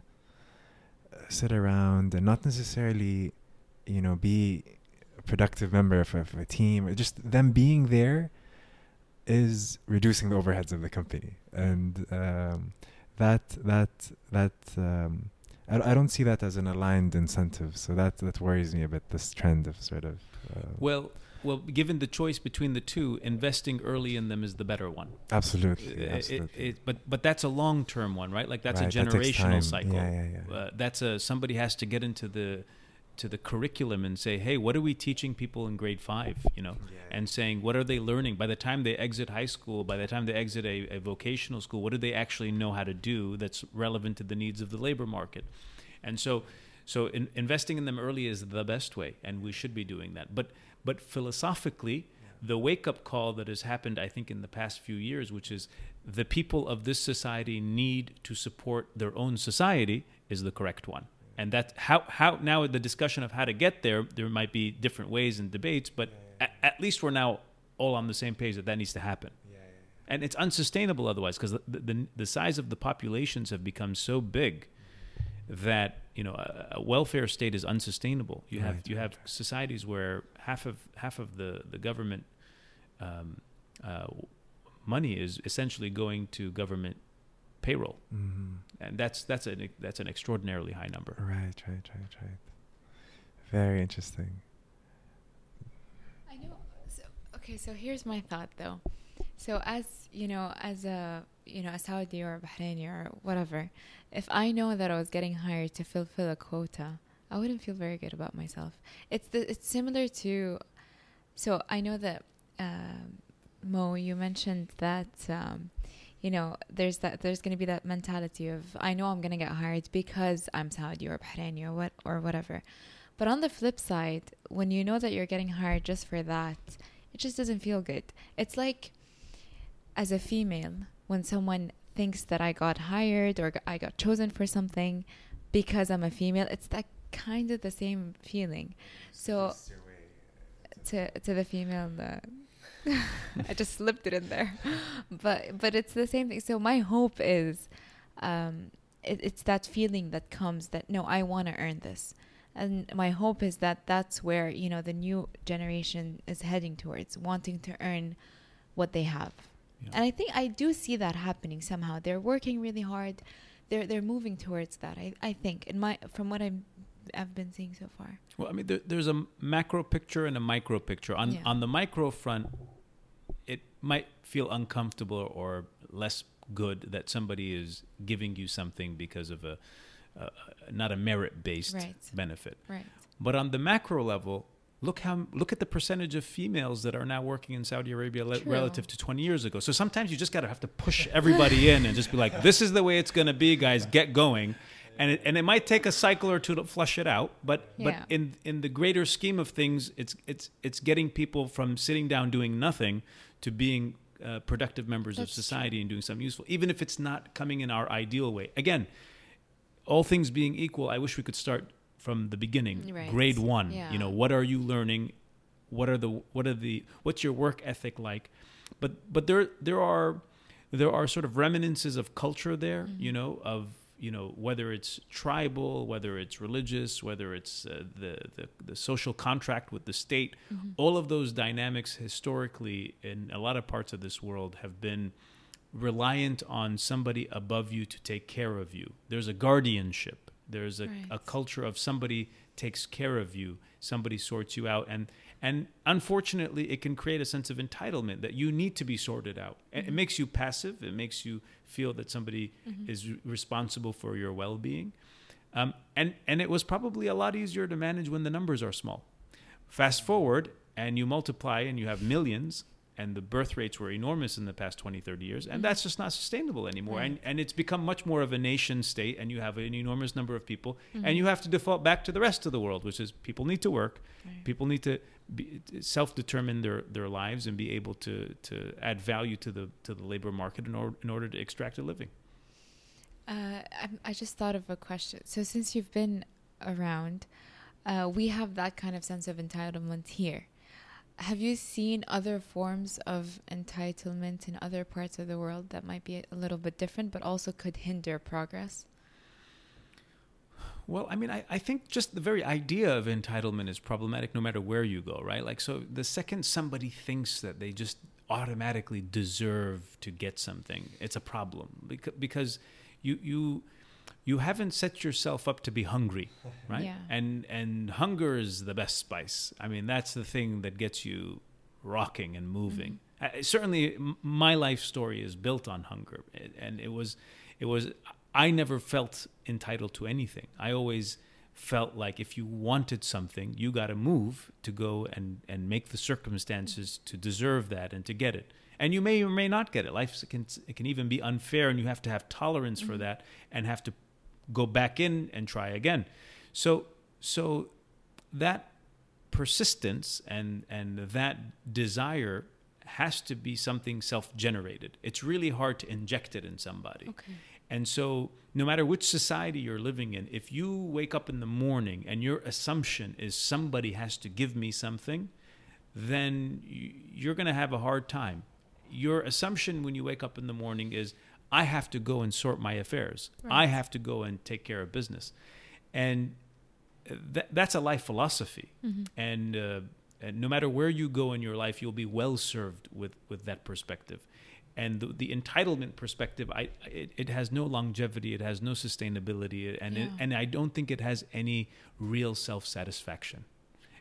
uh, sit around and not necessarily, you know, be a productive member of, of a team. Or just them being there is reducing the overheads of the company, and um, that that that um, I, I don't see that as an aligned incentive. So that that worries me a bit. This trend of sort of uh, Well, well, given the choice between the two, investing early in them is the better one. absolutely, Uh, it- absolutely. it- but but that's a long term one, right? Like that's Right, a generational time. cycle. Yeah, yeah, yeah. Uh, that's a somebody has to get into the to the curriculum and say, hey, what are we teaching people in grade five? You know, and saying what are they learning by the time they exit high school, by the time they exit a, a vocational school, what do they actually know how to do that's relevant to the needs of the labor market? And so, so in, investing in them early is the best way, and we should be doing that. But but philosophically, the wake up call that has happened, I think, in the past few years, which is the people of this society need to support their own society, is the correct one. And that's how, how now the discussion of how to get there, there might be different ways and debates, but at, at least we're now all on the same page that that needs to happen. And it's unsustainable otherwise because the, the, the size of the populations have become so big that you know a, a welfare state is unsustainable. You have Right, you right, have societies where half of half of the the government um, uh, money is essentially going to government payroll, Mhm. and that's that's an that's an extraordinarily high number. Right, right, right, right. Very interesting. I know. So, okay, so here's my thought though. So as you know, as a you know a Saudi or a Bahraini or whatever, if I know that I was getting hired to fulfill a quota, I wouldn't feel very good about myself. It's the it's similar to. So I know that um, Mo, you mentioned that. Um, you know, there's that. There's going to be that mentality of I know I'm going to get hired because I'm Saudi or Bahraini or what or whatever. But on the flip side, when you know that you're getting hired just for that, it just doesn't feel good. It's like as a female, when someone thinks that I got hired or I got chosen for something because I'm a female, it's that kind of the same feeling. So to to the female, uh, I just slipped it in there, but but it's the same thing. So my hope is, um, it, it's that feeling that comes that no, I want to earn this, and my hope is that that's where you know the new generation is heading towards, wanting to earn what they have. Yeah. And I think I do see that happening somehow. They're working really hard. They're they're moving towards that. I, I think in my from what I'm I've been seeing so far. Well, I mean, there, there's a macro picture and a micro picture. On Yeah. on the micro front, it might feel uncomfortable or less good that somebody is giving you something because of a, uh, not a merit based Right. benefit. Right. But on the macro level, look how look at the percentage of females that are now working in Saudi Arabia le- relative to 20 years ago. So sometimes you just got to have to push everybody in and just be like, "This is the way it's going to be, guys. Get going." And it, and it might take a cycle or two to flush it out, but Yeah. but in in the greater scheme of things, it's it's it's getting people from sitting down doing nothing to being uh, productive members of That's society and doing something useful, even if it's not coming in our ideal way. Again, all things being equal, I wish we could start from the beginning, Right. grade one. Yeah. You know, what are you learning? What are the what are the what's your work ethic like? But but there there are there are sort of reminiscences of culture there. Mm-hmm. You know, of you know whether it's tribal, whether it's religious, whether it's uh, the, the the social contract with the state. Mm-hmm. All of those dynamics historically in a lot of parts of this world have been reliant on somebody above you to take care of you. There's a guardianship. There's a, a culture of somebody takes care of you, somebody sorts you out, and and unfortunately, it can create a sense of entitlement that you need to be sorted out. And It makes you passive. It makes you feel that somebody Mhm. is re- responsible for your well-being. Um, and and it was probably a lot easier to manage when the numbers are small. Fast forward, and you multiply, and you have millions, and the birth rates were enormous in the past 20, 30 years, and Mhm. that's just not sustainable anymore. Right. And and it's become much more of a nation state, and you have an enormous number of people, Mhm. and you have to default back to the rest of the world, which is people need to work, Right. people need to be, self-determine their, their lives and be able to, to add value to the to the labor market in order in order to extract a living. Uh, I'm- I just thought of a question. So since you've been around, uh, we have that kind of sense of entitlement here. Have you seen other forms of entitlement in other parts of the world that might be a little bit different, but also could hinder progress? Well, I mean, I, I think just the very idea of entitlement is problematic no matter where you go, right? Like, so the second somebody thinks that they just automatically deserve to get something, it's a problem because, because you, you, you haven't set yourself up to be hungry, right? Yeah. And, and hunger is the best spice. I mean, that's the thing that gets you rocking and moving. Uh, certainly, m- my life story is built on hunger, It- and it was, it was. I never felt entitled to anything. I always felt like if you wanted something, you got to move to go and and make the circumstances to deserve that and to get it. And you may or may not get it. Life can it can even be unfair, and you have to have tolerance for Mhm. that and have to go back in and try again. So so that persistence and and that desire has to be something self-generated. It's really hard to inject it in somebody. Okay. And so, no matter which society you're living in, if you wake up in the morning and your assumption is somebody has to give me something, then you're going to have a hard time. Your assumption when you wake up in the morning is, I have to go and sort my affairs. I have to go and take care of business. And that, that's a life philosophy Mhm. and, uh, and no matter where you go in your life, you'll be well served with, with that perspective. And the, the entitlement perspective, I, it, it has no longevity, it has no sustainability, and it, and I don't think it has any real self satisfaction.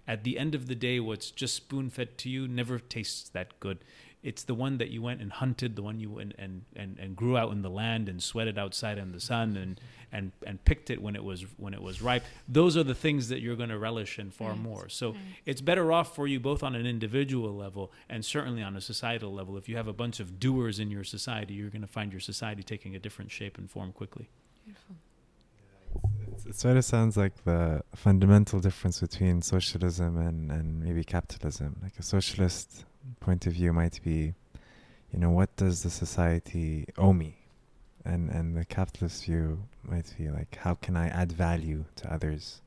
At the end of the day, what's just spoon fed to you never tastes that good. It's the one that you went and hunted, the one you went and, and, and grew out in the land and sweated outside in the sun and, and, and picked it when it was when it was ripe. Those are the things that you're going to relish in far Right, more. So right. it's better off for you both on an individual level and certainly on a societal level. If you have a bunch of doers in your society, you're going to find your society taking a different shape and form quickly. Beautiful. It sort of sounds like the fundamental difference between socialism and, and maybe capitalism. Like a socialist point of view might be, you know, what does the society owe me? And and the capitalist view might be like, how can I add value to others,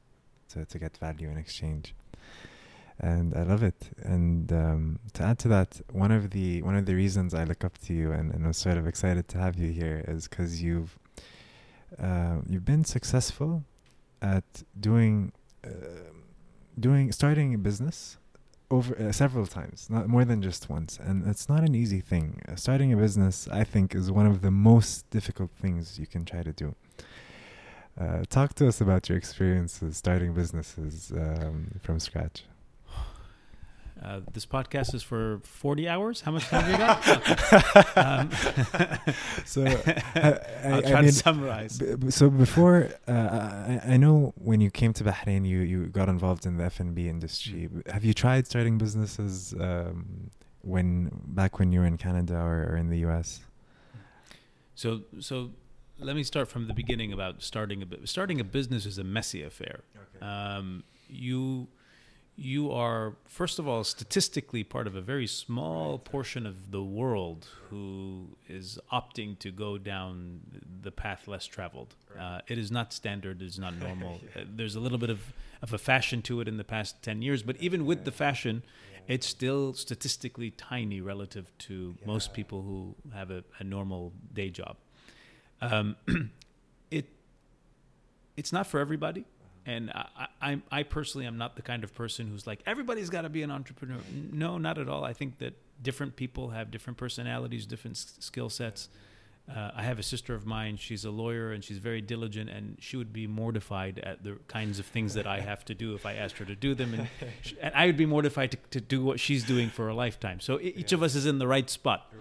to to get value in exchange? And I love it. And um, to add to that, one of the one of the reasons I look up to you and, and was sort of excited to have you here is because you've uh, you've been successful at doing uh, doing starting a business over uh, several times not more than just once and it's not an easy thing. Uh, starting a business i think is one of the most difficult things you can try to do. Uh, talk to us about your experiences starting businesses um, from scratch Uh, this podcast is for 40 hours. How much time have you got? um, so I, I'll try I mean, to summarize. B- so before uh, I, I know when you came to Bahrain you, you got involved in the F&B industry Mm. have you tried starting businesses um, when back when you were in Canada or, or in the US So, so let me start from the beginning about starting a bu- starting a business is a messy affair. Um, you you are first of all statistically part of a very small portion of the world who is opting to go down the path less traveled. Uh, it is not standard. It is not normal. Uh, there's a little bit of, of a fashion to it in the past 10 years, but even with the fashion, it's still statistically tiny relative to most people who have a, a normal day job. Um, it it's not for everybody, and I, I, I- personally am not the kind of person who's like everybody's got to be an entrepreneur. No, not at all. I think that different people have different personalities, different s- skill sets. Uh, I have a sister of mine. She's a lawyer and she's very diligent, and she would be mortified at the kinds of things that I have to do if I asked her to do them, and, sh and I would be mortified to, to do what she's doing for a lifetime. So each Yeah. of us is in the right spot.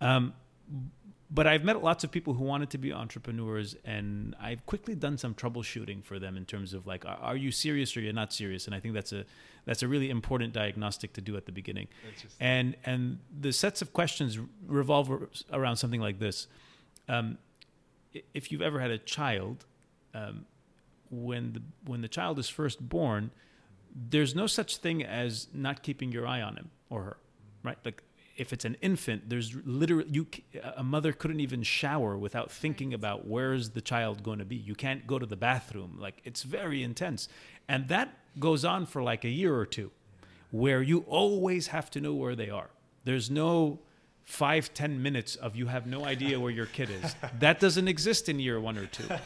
Um, but I've met lots of people who wanted to be entrepreneurs, and I've quickly done some troubleshooting for them in terms of like, are, are you serious or you're not serious? And I think that's a that's a really important diagnostic to do at the beginning. And and the sets of questions revolve around something like this: um, if you've ever had a child, um, when the when the child is first born, there's no such thing as not keeping your eye on him or her, right? Like if it's an infant, there's literally you a mother couldn't even shower without thinking about where's the child going to be. You can't go to the bathroom. Like it's very intense, and that goes on for like a year or two, where you always have to know where they are. There's no five ten minutes of you have no idea where your kid is. That doesn't exist in year one or two.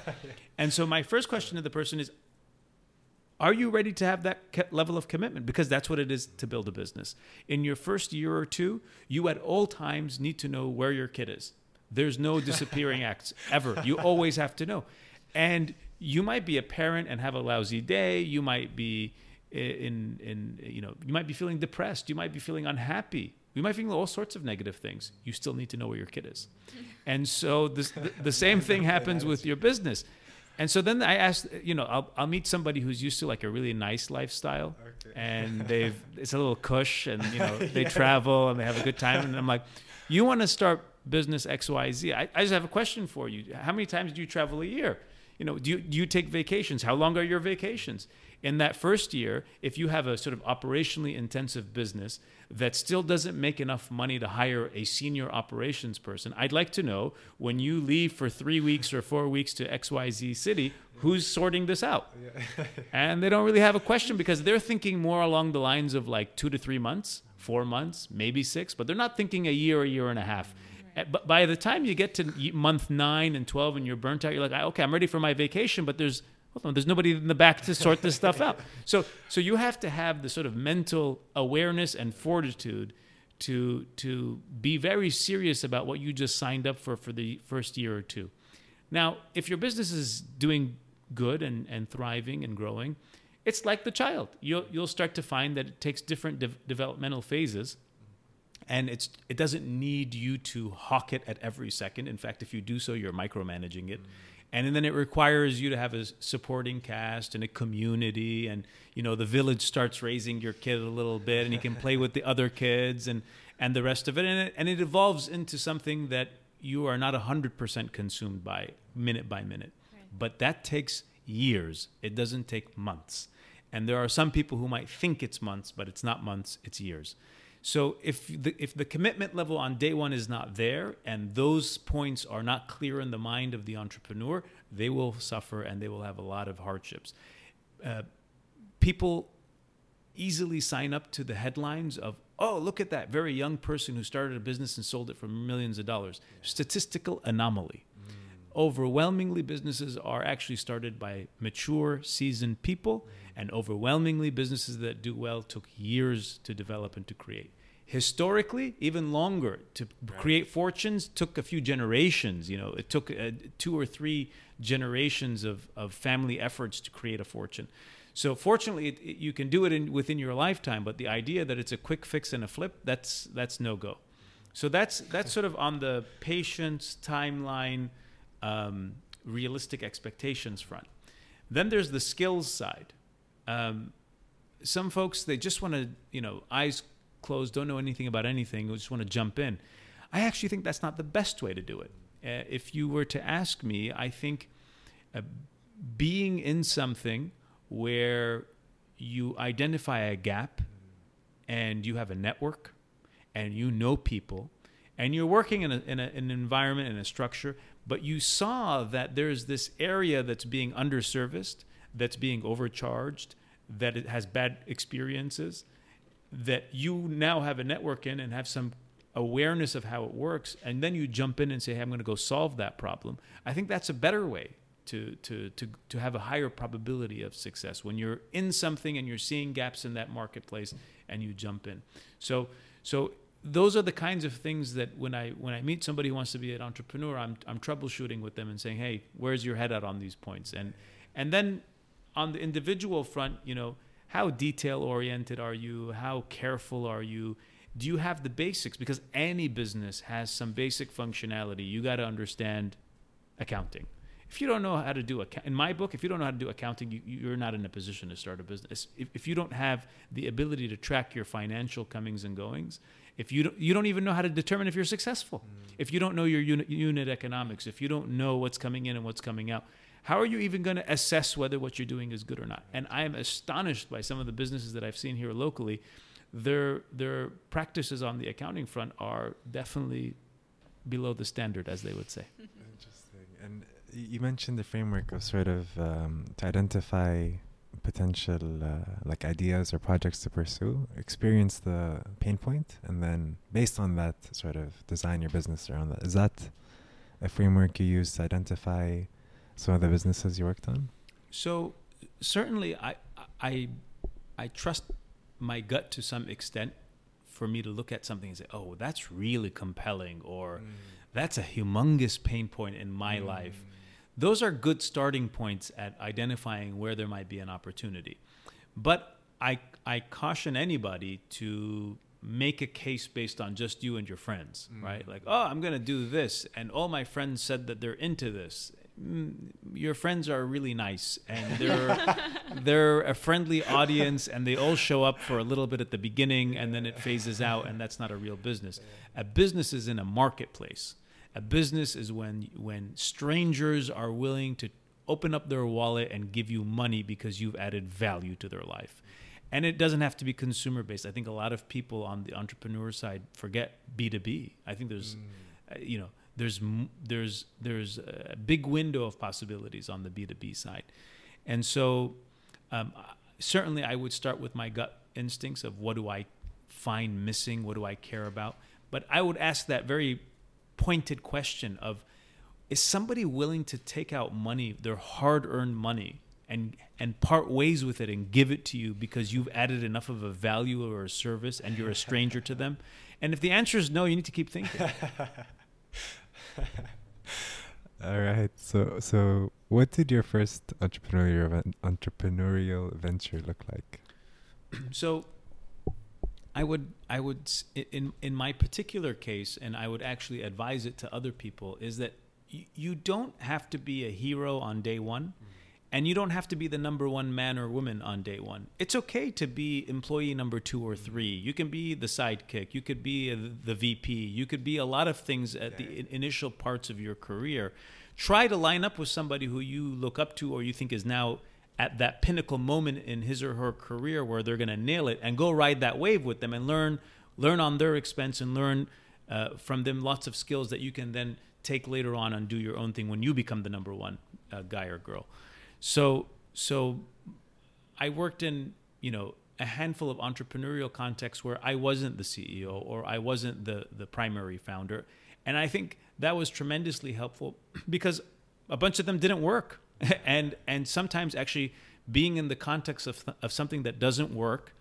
And so my first question to the person is, are you ready to have that level of commitment? Because that's what it is to build a business. In your first year or two, you at all times need to know where your kid is. There's no disappearing acts ever. You always have to know. And you might be a parent and have a lousy day. You might be in, in you know, you might be feeling depressed. You might be feeling unhappy. You might be feeling all sorts of negative things. You still need to know where your kid is. And so this, the, the same thing happens with your business. And so then I asked, you know, I'll, I'll meet somebody who's used to like a really nice lifestyle, and they've it's a little cush, and you know they travel and they have a good time, and I'm like, you want to start business X Y Z? I, I just have a question for you. How many times do you travel a year? You know, do you, do you take vacations? How long are your vacations? In that first year, if you have a sort of operationally intensive business that still doesn't make enough money to hire a senior operations person, I'd like to know when you leave for three weeks or four weeks to XYZ city, who's sorting this out? and they don't really have a question because they're thinking more along the lines of like two to three months, four months, maybe six, but they're not thinking a year, a year and a half. Uh, But by the time you get to month nine and 12 and you're burnt out, you're like, "Ah, okay, I'm ready for my vacation, but there's, hold on, there's nobody in the back to sort this stuff out. So, so you have to have the sort of mental awareness and fortitude to, to be very serious about what you just signed up for for the first year or two. Now, if your business is doing good and, and thriving and growing, it's like the child. You'll, you'll start to find that it takes different de- developmental phases and it's it doesn't need you to hawk it at every second. In fact, if you do so, you're micromanaging it. And then it requires you to have a supporting cast and a community, and you know the village starts raising your kid a little bit, and he can play with the other kids and and the rest of it, and it, and it evolves into something that you are not hundred percent consumed by minute by minute. But that takes years. It doesn't take months. And there are some people who might think it's months, but it's not months, it's years. So if the, if the commitment level on day one is not there and those points are not clear in the mind of the entrepreneur, they will suffer and they will have a lot of hardships. Uh, people easily sign up to the headlines of, oh, look at that very young person who started a business and sold it for millions of dollars. Statistical anomaly. Overwhelmingly, businesses are actually started by mature, seasoned people, and overwhelmingly, businesses that do well took years to develop and to create. Historically, even longer to create fortunes took a few generations. You know, it took uh, two or three generations of, of family efforts to create a fortune. So fortunately, it, it- you can do it in, within your lifetime. But the idea that it's a quick fix and a flip, that's that's no go. So that's that's sort of on the patience timeline, um, realistic expectations front. Then there's the skills side. Um, some folks they just want to you know eyes closed, don't know anything about anything, just want to jump in. I actually think that's not the best way to do it. Uh, if you were to ask me, I think uh, being in something where you identify a gap and you have a network and you know people and you're working in, a, in, a, in an environment and a structure, but you saw that there's this area that's being underserviced, that's being overcharged, that it has bad experiences, that you now have a network in and have some awareness of how it works, and then you jump in and say, hey, I'm going to go solve that problem. I think that's a better way to, to, to, to have a higher probability of success when you're in something and you're seeing gaps in that marketplace and you jump in. So, so those are the kinds of things that when I when I meet somebody who wants to be an entrepreneur, I'm I'm troubleshooting with them and saying, hey, where's your head at on these points? And and then on the individual front, you know, how detail oriented are you? How careful are you? Do you have the basics? Because any business has some basic functionality. You got to understand accounting. If you don't know how to do account, in my book, if you don't know how to do accounting, you, you're not in a position to start a business. If, if you don't have the ability to track your financial comings and goings, if you don't, you don't even know how to determine if you're successful. Mm. If you don't know your unit, unit economics, if you don't know what's coming in and what's coming out, how are you even going to assess whether what you're doing is good or not? And I am astonished by some of the businesses that I've seen here locally. Their their practices on the accounting front are definitely below the standard, as they would say. Interesting. And you mentioned the framework of sort of um, to identify potential uh, like ideas or projects to pursue, experience the pain point, and then based on that, sort of design your business around that. Is that a framework you use to identify some of the businesses you worked on? So certainly, I I I trust my gut to some extent for me to look at something and say, "Oh, that's really compelling," or mm. "That's a humongous pain point in my mm. life." Those are good starting points at identifying where there might be an opportunity. But I I caution anybody to make a case based on just you and your friends, mm. right? Like, "Oh, I'm going to do this," and all my friends said that they're into this your friends are really nice and they're they're a friendly audience and they all show up for a little bit at the beginning and then it phases out and that's not a real business. A business is in a marketplace. A business is when when strangers are willing to open up their wallet and give you money because you've added value to their life. And it doesn't have to be consumer based. I think a lot of people on the entrepreneur side forget B2B. I think there's mm. uh, you know there's there's there's a big window of possibilities on the B2B side. And so um, certainly I would start with my gut instincts of what do I find missing, what do I care about? But I would ask that very pointed question of is somebody willing to take out money, their hard-earned money and and part ways with it and give it to you because you've added enough of a value or a service and you're a stranger to them? And if the answer is no, you need to keep thinking. All right. So so what did your first entrepreneurial entrepreneurial venture look like? so I would I would in in my particular case and I would actually advise it to other people is that y- you don't have to be a hero on day 1 and you don't have to be the number one man or woman on day one. It's okay to be employee number two or three. You can be the sidekick. You could be a, the VP. You could be a lot of things at the initial parts of your career. Try to line up with somebody who you look up to or you think is now at that pinnacle moment in his or her career where they're going to nail it and go ride that wave with them and learn learn on their expense and learn uh, from them lots of skills that you can then take later on and do your own thing when you become the number one uh, guy or girl. So so I worked in, you know, a handful of entrepreneurial contexts where I wasn't the CEO or I wasn't the the primary founder. And I think that was tremendously helpful because a bunch of them didn't work. and and sometimes actually being in the context of, of something that doesn't work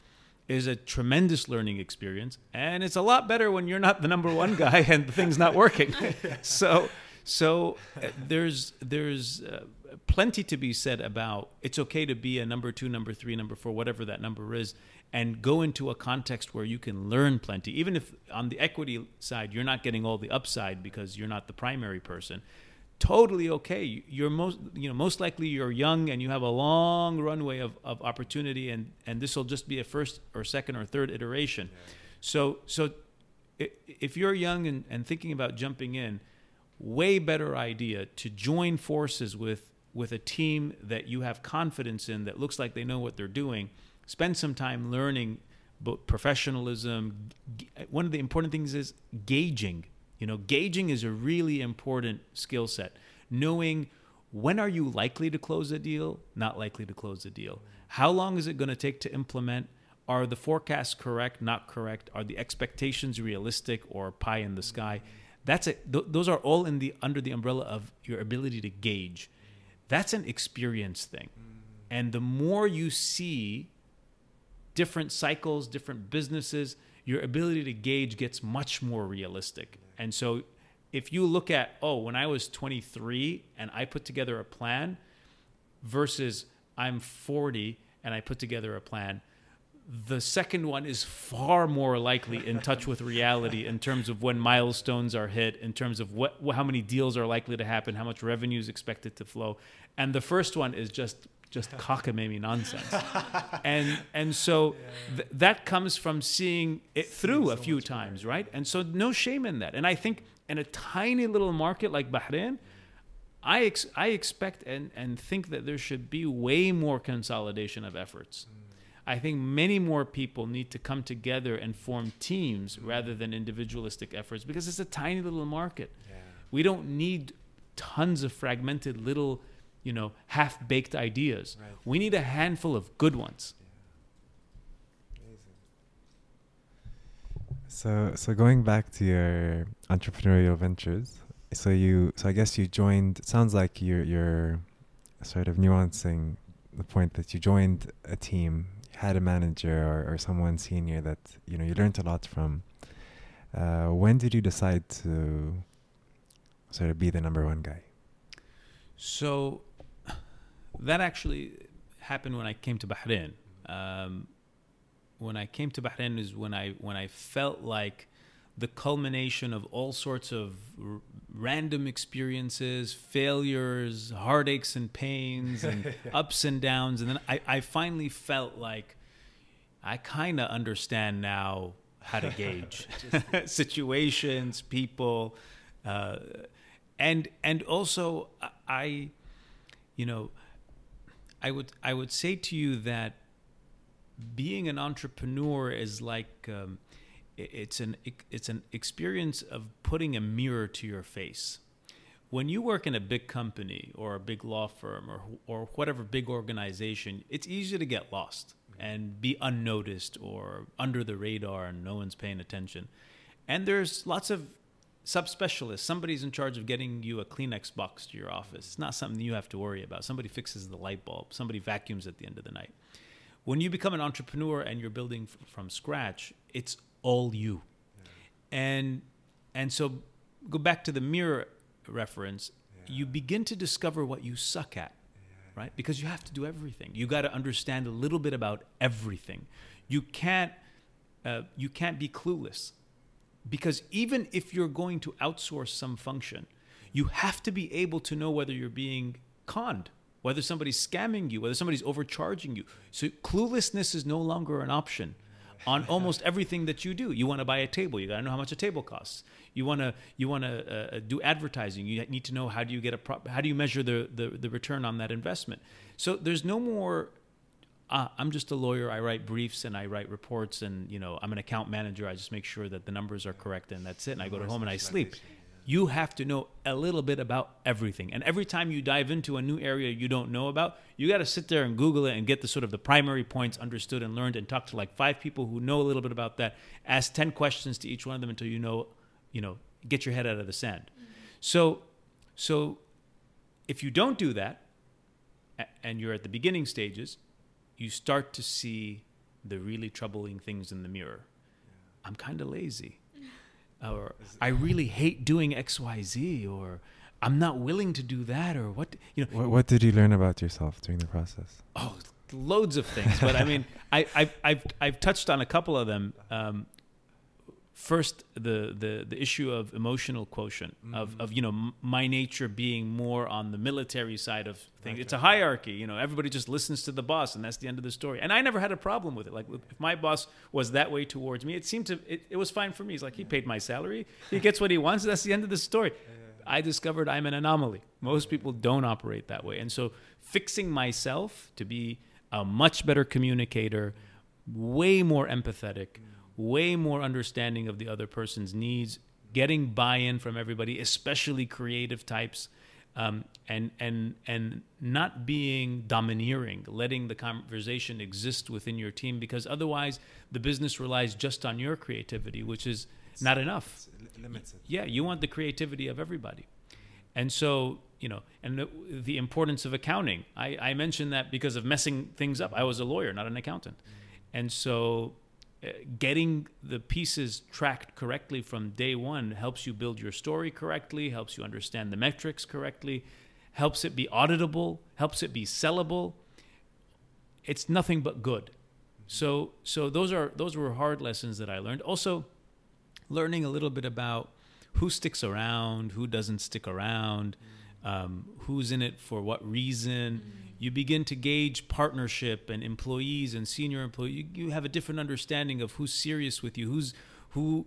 is a tremendous learning experience and it's a lot better when you're not the number one guy and the thing's not working so so uh, there's there's uh, plenty to be said about it's okay to be a number two, number three, number four, whatever that number is, and go into a context where you can learn plenty. Even if on the equity side you're not getting all the upside because you're not the primary person, totally okay. You're most you know most likely you're young and you have a long runway of, of opportunity, and and this will just be a first or second or third iteration. Yeah. So so if you're young and, and thinking about jumping in way better idea to join forces with with a team that you have confidence in that looks like they know what they're doing spend some time learning but professionalism one of the important things is gauging. You know gauging is a really important skill set. Knowing when are you likely to close a deal not likely to close a deal. How long is it going to take to implement? Are the forecasts correct not correct? Are the expectations realistic or pie in the sky? That's it. Th- those are all in the under the umbrella of your ability to gauge. That's an experience thing. And the more you see different cycles, different businesses, your ability to gauge gets much more realistic. And so if you look at, oh, when I was 23 and I put together a plan versus I'm 40 and I put together a plan, the second one is far more likely in touch with reality in terms of when milestones are hit, in terms of what how many deals are likely to happen, how much revenue is expected to flow, and the first one is just just cockamamie nonsense, and and so th- that comes from seeing it through a few times, right? And so no shame in that, and I think in a tiny little market like Bahrain. I, ex- I expect and, and think that there should be way more consolidation of efforts. I think many more people need to come together and form teams rather than individualistic efforts because it's a tiny little market. Yeah. We don't need tons of fragmented little, you know, half-baked ideas. Right. We need a handful of good ones. So, so going back to your entrepreneurial ventures, so you, so I guess you joined. It sounds like you're you're sort of nuancing the point that you joined a team, had a manager or, or someone senior that you know you learned a lot from. Uh, when did you decide to sort of be the number one guy? So that actually happened when I came to Bahrain. Um, when I came to Bahrain is when I when I felt like the culmination of all sorts of r- random experiences, failures, heartaches and pains, and ups and downs, and then I, I finally felt like I kind of understand now how to gauge situations, people, uh, and and also I- I, you know, I would I would say to you that being an entrepreneur is like um, it's an it's an experience of putting a mirror to your face. When you work in a big company or a big law firm or or whatever big organization, it's easy to get lost and be unnoticed or under the radar and no one's paying attention. And there's lots of subspecialists. Somebody's in charge of getting you a Kleenex box to your office. It's not something you have to worry about. Somebody fixes the light bulb. Somebody vacuums at the end of the night. When you become an entrepreneur and you're building f- from scratch, it's all you. And and so go back to the mirror reference. You begin to discover what you suck at, right? Because you have to do everything. You got to understand a little bit about everything. You can't uh, you can't be clueless because even if you're going to outsource some function, you have to be able to know whether you're being conned, whether somebody's scamming you, whether somebody's overcharging you. So cluelessness is no longer an option on almost everything that you do. You want to buy a table, you got to know how much a table costs. You want to you want to uh, do advertising, you need to know how do you get a prop, how do you measure the, the the return on that investment. So there's no more ah, I'm just a lawyer. I write briefs and I write reports, and you know, I'm an account manager. I just make sure that the numbers are correct, and that's it. And I go to home and I sleep. You have to know a little bit about everything, and every time you dive into a new area you don't know about, you got to sit there and Google it and get the sort of the primary points understood and learned, and talk to like five people who know a little bit about that. Ask ten questions to each one of them until you know, you know, get your head out of the sand. So, so if you don't do that, and you're at the beginning stages, you start to see the really troubling things in the mirror. I'm kind of lazy. Or I really hate doing XYZ or I'm not willing to do that or what you know What, what did you learn about yourself during the process? oh loads of things but i mean I, I've, I've, I've touched on a couple of them um, first the, the, the issue of emotional quotient mm-hmm. of, of you know m- my nature being more on the military side of things. It's a hierarchy you know everybody just listens to the boss and that's the end of the story. And i never had a problem with it. Like if my boss was that way towards me it seemed to it, it was fine for me. He's like he paid my salary. He gets what he wants. That's the end of the story. I discovered I'm an anomaly. Most people don't operate that way. And so fixing myself to be a much better communicator, way more empathetic, mm. Way more understanding of the other person's needs, getting buy-in from everybody, especially creative types, um, and and and not being domineering, letting the conversation exist within your team, because otherwise the business relies just on your creativity, which is not enough. yeah you want the creativity of everybody. And so you know and the, the importance of accounting. I, I mentioned that because of messing things up. I was a lawyer not an accountant. And so getting the pieces tracked correctly from day one helps you build your story correctly, helps you understand the metrics correctly, helps it be auditable, helps it be sellable. It's nothing but good. So so those are those were hard lessons that I learned. Also, learning a little bit about who sticks around, who doesn't stick around, um, who's in it for what reason. You begin to gauge partnership and employees and senior employees. You, you have a different understanding of who's serious with you, who's who.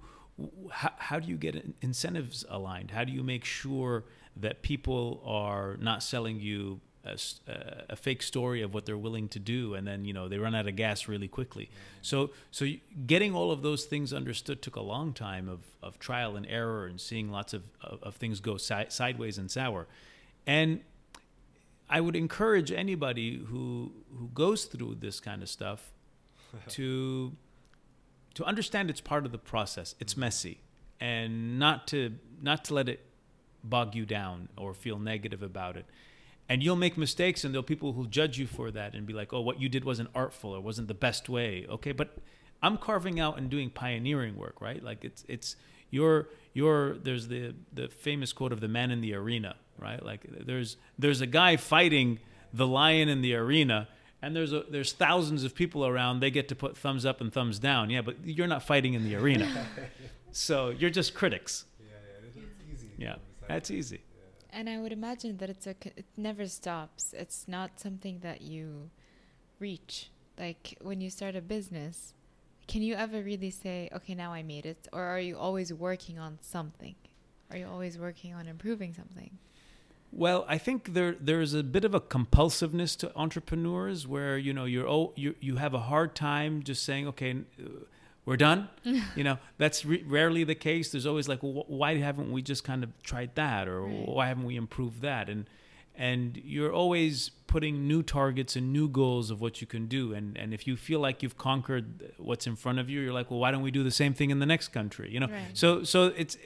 How, how do you get incentives aligned? How do you make sure that people are not selling you a, a, fake story of what they're willing to do, and then you know they run out of gas really quickly. So so getting all of those things understood took a long time of, of trial and error and seeing lots of, of, of things go si- sideways and sour. And I would encourage anybody who who goes through this kind of stuff to to understand it's part of the process. It's mm-hmm. messy, and not to not to let it bog you down or feel negative about it. And you'll make mistakes and there'll people who'll judge you for that and be like oh what you did wasn't artful or wasn't the best way. Okay but i'm carving out and doing pioneering work right? Like it's it's your your there's the the famous quote of the man in the arena right? Like there's there's a guy fighting the lion in the arena and there's a there's thousands of people around. They get to put thumbs up and thumbs down. Yeah but you're not fighting in the arena. So you're just critics. Yeah yeah, it's easy. yeah that's easy. And I would imagine that it's a it never stops. It's not something that you reach. Like when you start a business, can you ever really say, "Okay, now I made it," or are you always working on something? Are you always working on improving something? Well, I think there there's a bit of a compulsiveness to entrepreneurs where you know you're oh you you have a hard time just saying okay uh, we're done. you know, that's re- rarely the case. There's always like, well, why haven't we just kind of tried that, or right. why haven't we improved that? And and you're always putting new targets and new goals of what you can do. And and if you feel like you've conquered what's in front of you, you're like, well, why don't we do the same thing in the next country? You know, right. so so it's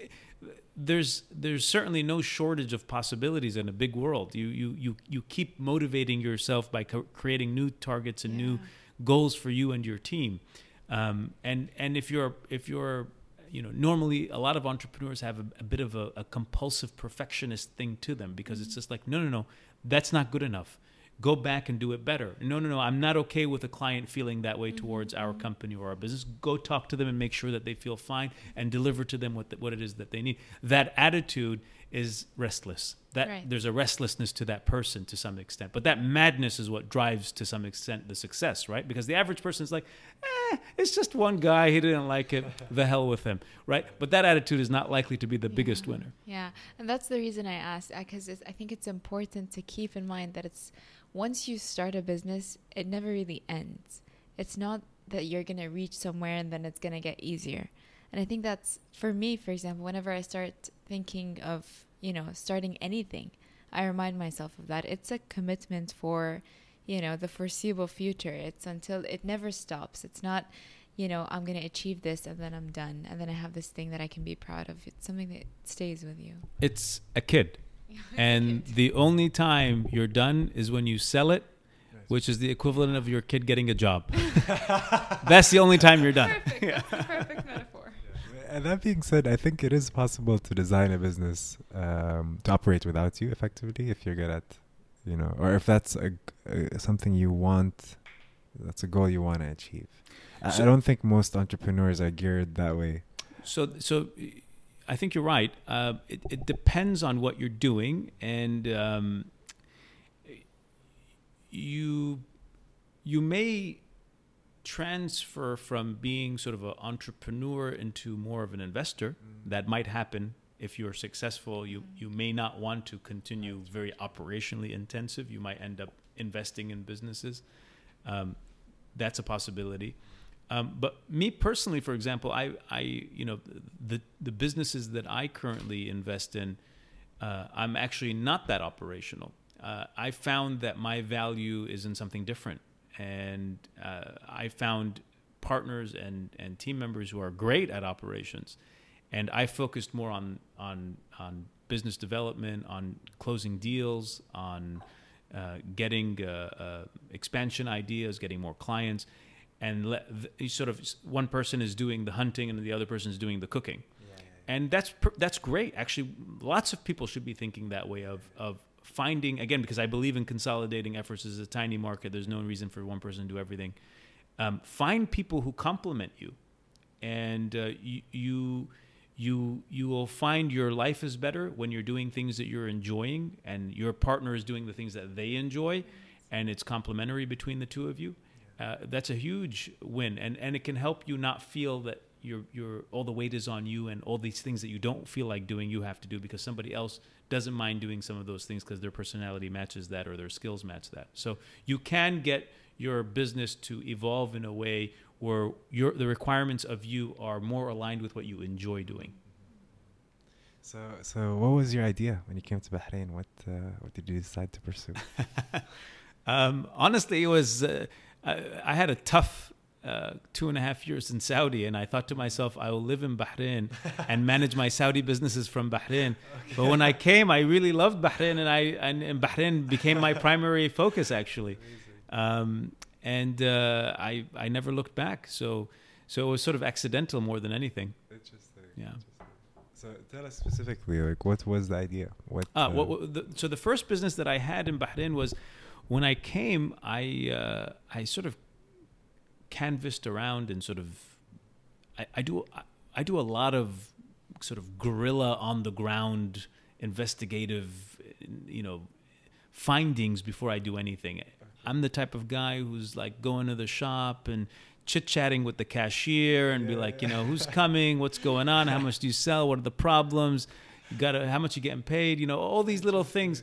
there's there's certainly no shortage of possibilities in a big world. You you you you keep motivating yourself by co- creating new targets and yeah. new goals for you and your team. Um, and and if you're if you're you know normally a lot of entrepreneurs have a, a bit of a, a, compulsive perfectionist thing to them because it's mm-hmm. just like no no no that's not good enough go back and do it better no no no i'm not okay with a client feeling that way mm-hmm. towards our mm-hmm. company or our business go talk to them and make sure that they feel fine and deliver to them what, the, what it is that they need that attitude is restless. That right. there's a restlessness to that person to some extent, but that madness is what drives to some extent the success, right? Because the average person is like, eh, it's just one guy. He didn't like it. the hell with him, right? But that attitude is not likely to be the yeah. biggest winner. Yeah, and that's the reason I asked because I think it's important to keep in mind that it's once you start a business, it never really ends. It's not that you're gonna reach somewhere and then it's gonna get easier. And I think that's for me, for example, whenever I start thinking of, you know, starting anything, I remind myself of that. It's a commitment for, you know, the foreseeable future. It's until it never stops. It's not, you know, I'm going to achieve this and then I'm done. And then I have this thing that I can be proud of. It's something that stays with you. It's a kid. and the only time you're done is when you sell it which is the equivalent of your kid getting a job. That's the only time you're done. Perfect. Yeah. perfect metaphor and that being said, I think it is possible to design a business um, to operate without you effectively if you're good at, you know, or if that's a, a something you want, that's a goal you want to achieve. So I don't think most entrepreneurs are geared that way. So, so I think you're right. Uh, it, it, depends on what you're doing, and um, you you may transfer from being sort of an entrepreneur into more of an investor. Mm. That might happen if you're successful. You you may not want to continue very operationally intensive. You might end up investing in businesses. Um, that's a possibility. Um, but me personally, for example, I, I you know the the businesses that I currently invest in, uh, I'm actually not that operational. Uh, I found that my value is in something different and uh, I found partners and, and team members who are great at operations. And I focused more on, on, on business development, on closing deals, on uh, getting uh, uh expansion ideas, getting more clients. and the, sort of one person is doing the hunting and the other person is doing the cooking. And that's per- that's great. Actually, lots of people should be thinking that way of of finding again because I believe in consolidating efforts as a tiny market. There's no reason for one person to do everything. Um, find people who complement you, and uh, you, you you you will find your life is better when you're doing things that you're enjoying, and your partner is doing the things that they enjoy, and it's complementary between the two of you. Uh, that's a huge win, and and it can help you not feel that you're you're all the weight is on you, and all these things that you don't feel like doing, you have to do because somebody else doesn't mind doing some of those things because their personality matches that or their skills match that. So you can get your business to evolve in a way where your the requirements of you are more aligned with what you enjoy doing. So, so what was your idea when you came to Bahrain? What uh, what did you decide to pursue? um, honestly, it was uh, I, I, had a tough uh, two and a half years in Saudi, and I thought to myself, I will live in Bahrain and manage my Saudi businesses from Bahrain. Okay. But when I came, I really loved Bahrain, and I and, and Bahrain became my primary focus actually, um, and uh, I I never looked back. So so it was sort of accidental more than anything. Interesting. Yeah. Interesting. So tell us specifically, like, what was the idea? What? Uh, uh, what, what the, so the first business that I had in Bahrain was when I came. I uh, I sort of canvassed around and sort of I, I do I do a lot of sort of guerrilla on the ground investigative you know findings before I do anything. I'm the type of guy who's like going to the shop and chit chatting with the cashier and yeah, be like, you know, who's coming, what's going on, how much do you sell, what are the problems, you got to how much you getting paid, you know, all these little things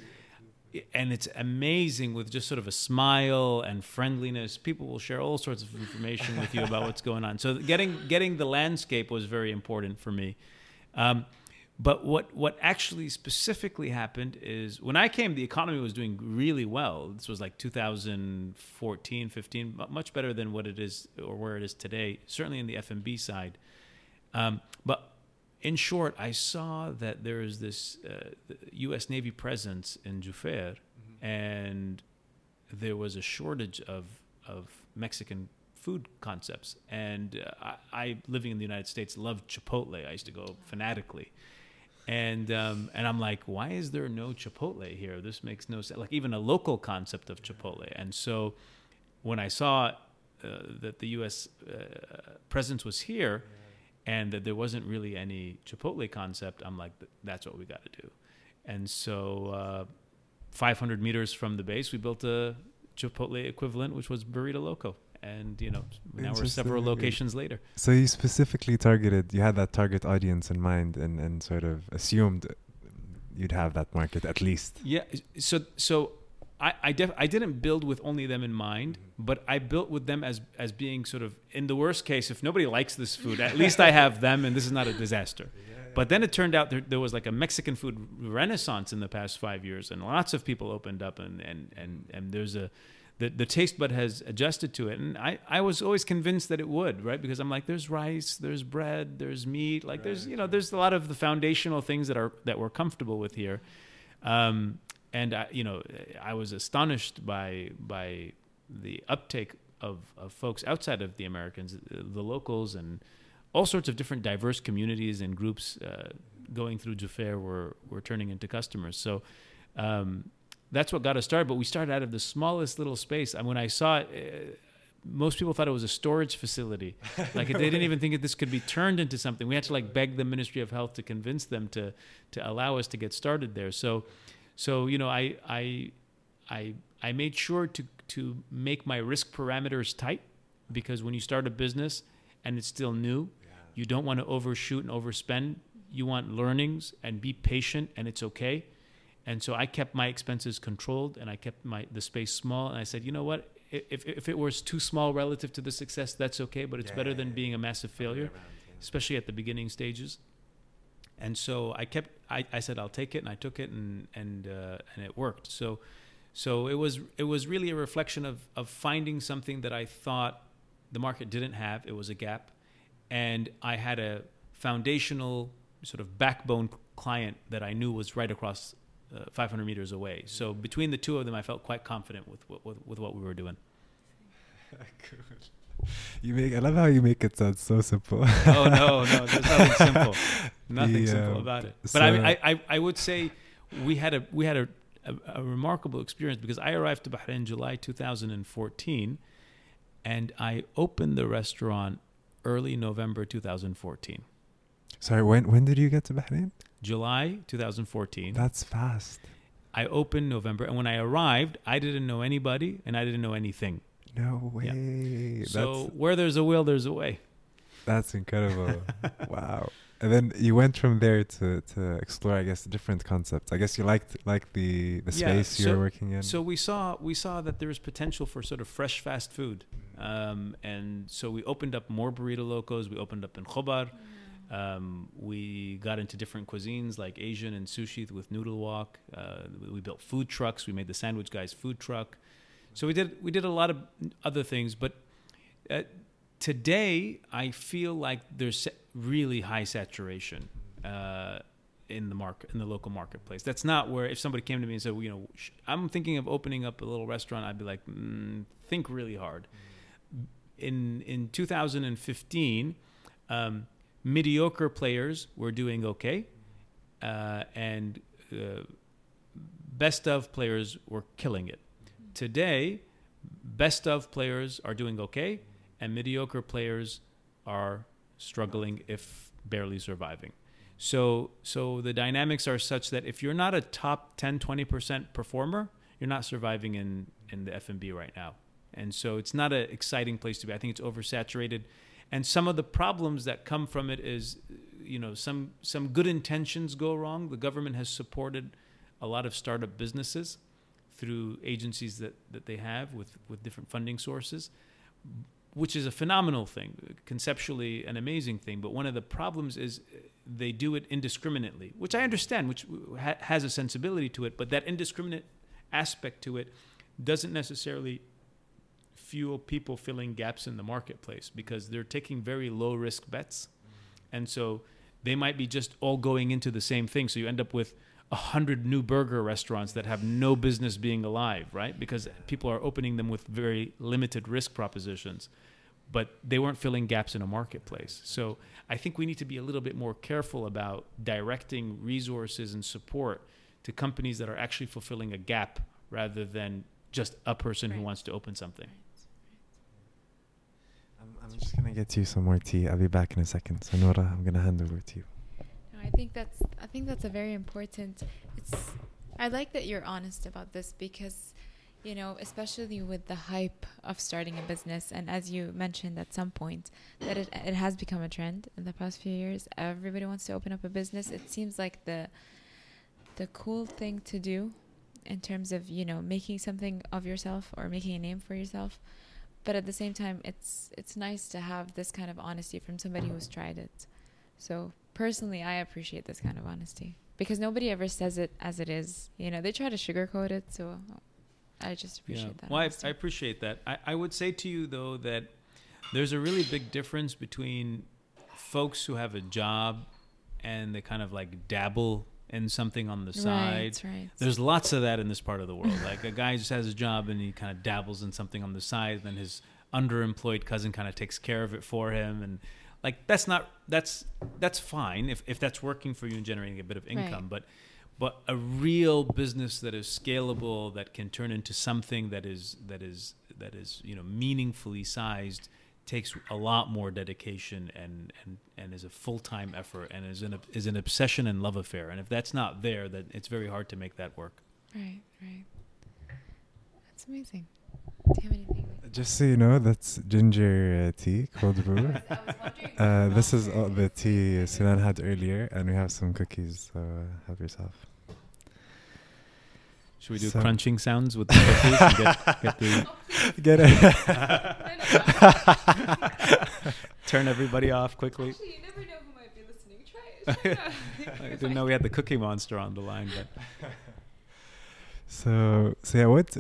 and it's amazing with just sort of a smile and friendliness. People will share all sorts of information with you about what's going on. So getting getting the landscape was very important for me. Um, but what what actually specifically happened is when I came, the economy was doing really well. This was like 2014, 15, much better than what it is or where it is today. Certainly in the F&B side. Um, but in short, I saw that there is this uh, U.S. Navy presence in Jufair, mm-hmm. and there was a shortage of of Mexican food concepts. And uh, I, I, living in the United States, loved Chipotle. I used to go fanatically, and um, and I'm like, why is there no Chipotle here? This makes no sense. Like even a local concept of Chipotle. And so, when I saw uh, that the U.S. Uh, presence was here. Yeah and that there wasn't really any Chipotle concept, I'm like, that's what we got to do. And so, uh, 500 meters from the base, we built a Chipotle equivalent, which was Burrito Loco. And you know, now we're several locations later. So you specifically targeted, you had that target audience in mind, and and sort of assumed you'd have that market at least. Yeah. So so I I, def- I didn't build with only them in mind, but I built with them as as being sort of in the worst case, if nobody likes this food, at least I have them, and this is not a disaster. Yeah, yeah. But then it turned out there, there was like a Mexican food renaissance in the past five years, and lots of people opened up, and and and and there's a the, the taste bud has adjusted to it. And I, I was always convinced that it would, right? Because I'm like, there's rice, there's bread, there's meat, like right. there's, you know, there's a lot of the foundational things that are, that we're comfortable with here. Um, and I, you know, I was astonished by by the uptake of, of folks outside of the Americans, the locals, and all sorts of different diverse communities and groups uh, going through Jufair were were turning into customers. So. Um, that's what got us started, but we started out of the smallest little space. And when I saw it, uh, most people thought it was a storage facility. Like they didn't even think that this could be turned into something. We had to like beg the Ministry of Health to convince them to to allow us to get started there. So so you know, I I I I made sure to to make my risk parameters tight because when you start a business and it's still new, yeah. you don't want to overshoot and overspend. You want learnings and be patient, and it's okay. And so I kept my expenses controlled, and I kept my the space small. And I said, you know what? If if it was too small relative to the success, that's okay. But it's yeah, better yeah, than being a massive failure, especially at the beginning stages and so I kept I, I said I'll take it and I took it and and uh, and it worked so so it was it was really a reflection of of finding something that I thought the market didn't have it was a gap and I had a foundational sort of backbone client that I knew was right across uh, 500 meters away so between the two of them I felt quite confident with with, with what we were doing Good. You make. I love how you make it sound so simple. oh no, no, there's nothing simple. Nothing The, simple um, about it. But so- I, I, I, would say we had a we had a, a, a remarkable experience because I arrived to Bahrain in July 2014, and I opened the restaurant early November 2014. Sorry. When when did you get to Bahrain? July 2014. That's fast. I opened November, and when I arrived, I didn't know anybody and I didn't know anything. No way. So where there's a will, there's a way. That's incredible. wow. And then you went from there to, to explore, I guess, different concepts. I guess you liked like the the Yeah, space you so- were working in. So we saw we saw that there was potential for sort of fresh fast food, um, and so we opened up more burrito locos. We opened up in Khobar. Um, we got into different cuisines like Asian and sushi with Noodle Walk. Uh, we built food trucks. We made the Sandwich Guys food truck. So we did we did a lot of other things, but uh, today I feel like there's really high saturation uh, in the market in the local marketplace. That's not where if somebody came to me and said, well, you know, sh- I'm thinking of opening up a little restaurant, I'd be like, mm, think really hard. In in 2015, um, mediocre players were doing okay, uh, and uh, best of players were killing it. Today, best of players are doing okay, and mediocre players are struggling, if barely surviving. So, so the dynamics are such that if you're not a top 10, 20% performer, you're not surviving in, in the F&B right now. And so it's not an exciting place to be. I think it's oversaturated. And some of the problems that come from it is, you know, some, some good intentions go wrong. The government has supported a lot of startup businesses through agencies that, that they have with, with different funding sources, which is a phenomenal thing, conceptually an amazing thing. But one of the problems is uh, they do it indiscriminately, which I understand, which ha- has a sensibility to it, but that indiscriminate aspect to it doesn't necessarily fuel people filling gaps in the marketplace because they're taking very low risk bets. And so they might be just all going into the same thing. So you end up with a hundred new burger restaurants that have no business being alive, right? Because people are opening them with very limited risk propositions, but they weren't filling gaps in a marketplace. So I think we need to be a little bit more careful about directing resources and support to companies that are actually fulfilling a gap rather than just a person who wants to open something. I'm, I'm just gonna get you some more tea. I'll be back in a second. So Nora, I'm gonna hand over to you. I think that's I think that's a very important. It's I like that you're honest about this because you know, especially with the hype of starting a business and as you mentioned at some point that it it has become a trend in the past few years. Everybody wants to open up a business. It seems like the the cool thing to do in terms of, you know, making something of yourself or making a name for yourself. But at the same time, it's it's nice to have this kind of honesty from somebody who's tried it. So personally, I appreciate this kind of honesty because nobody ever says it as it is. You know, they try to sugarcoat it. So I just appreciate that. Well, I. I appreciate that. I, I would say to you though that there's a really big difference between folks who have a job and they kind of like dabble in something on the side. Right, right. There's lots of that in this part of the world. Like a guy just has a job and he kind of dabbles in something on the side, then his underemployed cousin kind of takes care of it for him, and like that's not that's that's fine if if that's working for you and generating a bit of income, Right. but but a real business that is scalable that can turn into something that is that is that is you know meaningfully sized takes a lot more dedication and and, and is a full-time effort and is an is an obsession and love affair and if that's not there then it's very hard to make that work Right, right. That's amazing. Do you have anything? Just so you know, that's ginger uh, tea, cold brew. Uh, this is all the tea Sinan had earlier, and we have some cookies. So uh, help yourself. should we do So- crunching sounds with the cookies get, get the Get it? turn everybody off quickly Actually, you never know who might be listening. Try it. i didn't know we had the cookie monster on the line but so, so yeah, what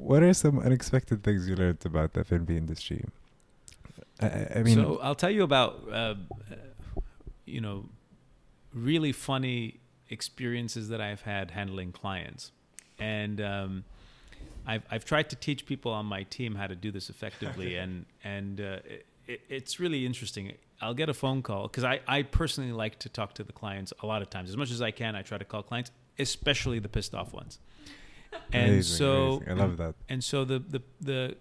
what are some unexpected things you learned about the F&B industry? I- I, I mean, so I'll tell you about, uh, uh, you know, really funny experiences that I've had handling clients, and um, I've I've tried to teach people on my team how to do this effectively, and and uh, it, it's really interesting. I'll get a phone call because I I personally like to talk to the clients a lot of times as much as I can. I try to call clients, especially the pissed off ones. And Amazing, so amazing. I love that. and so the the the,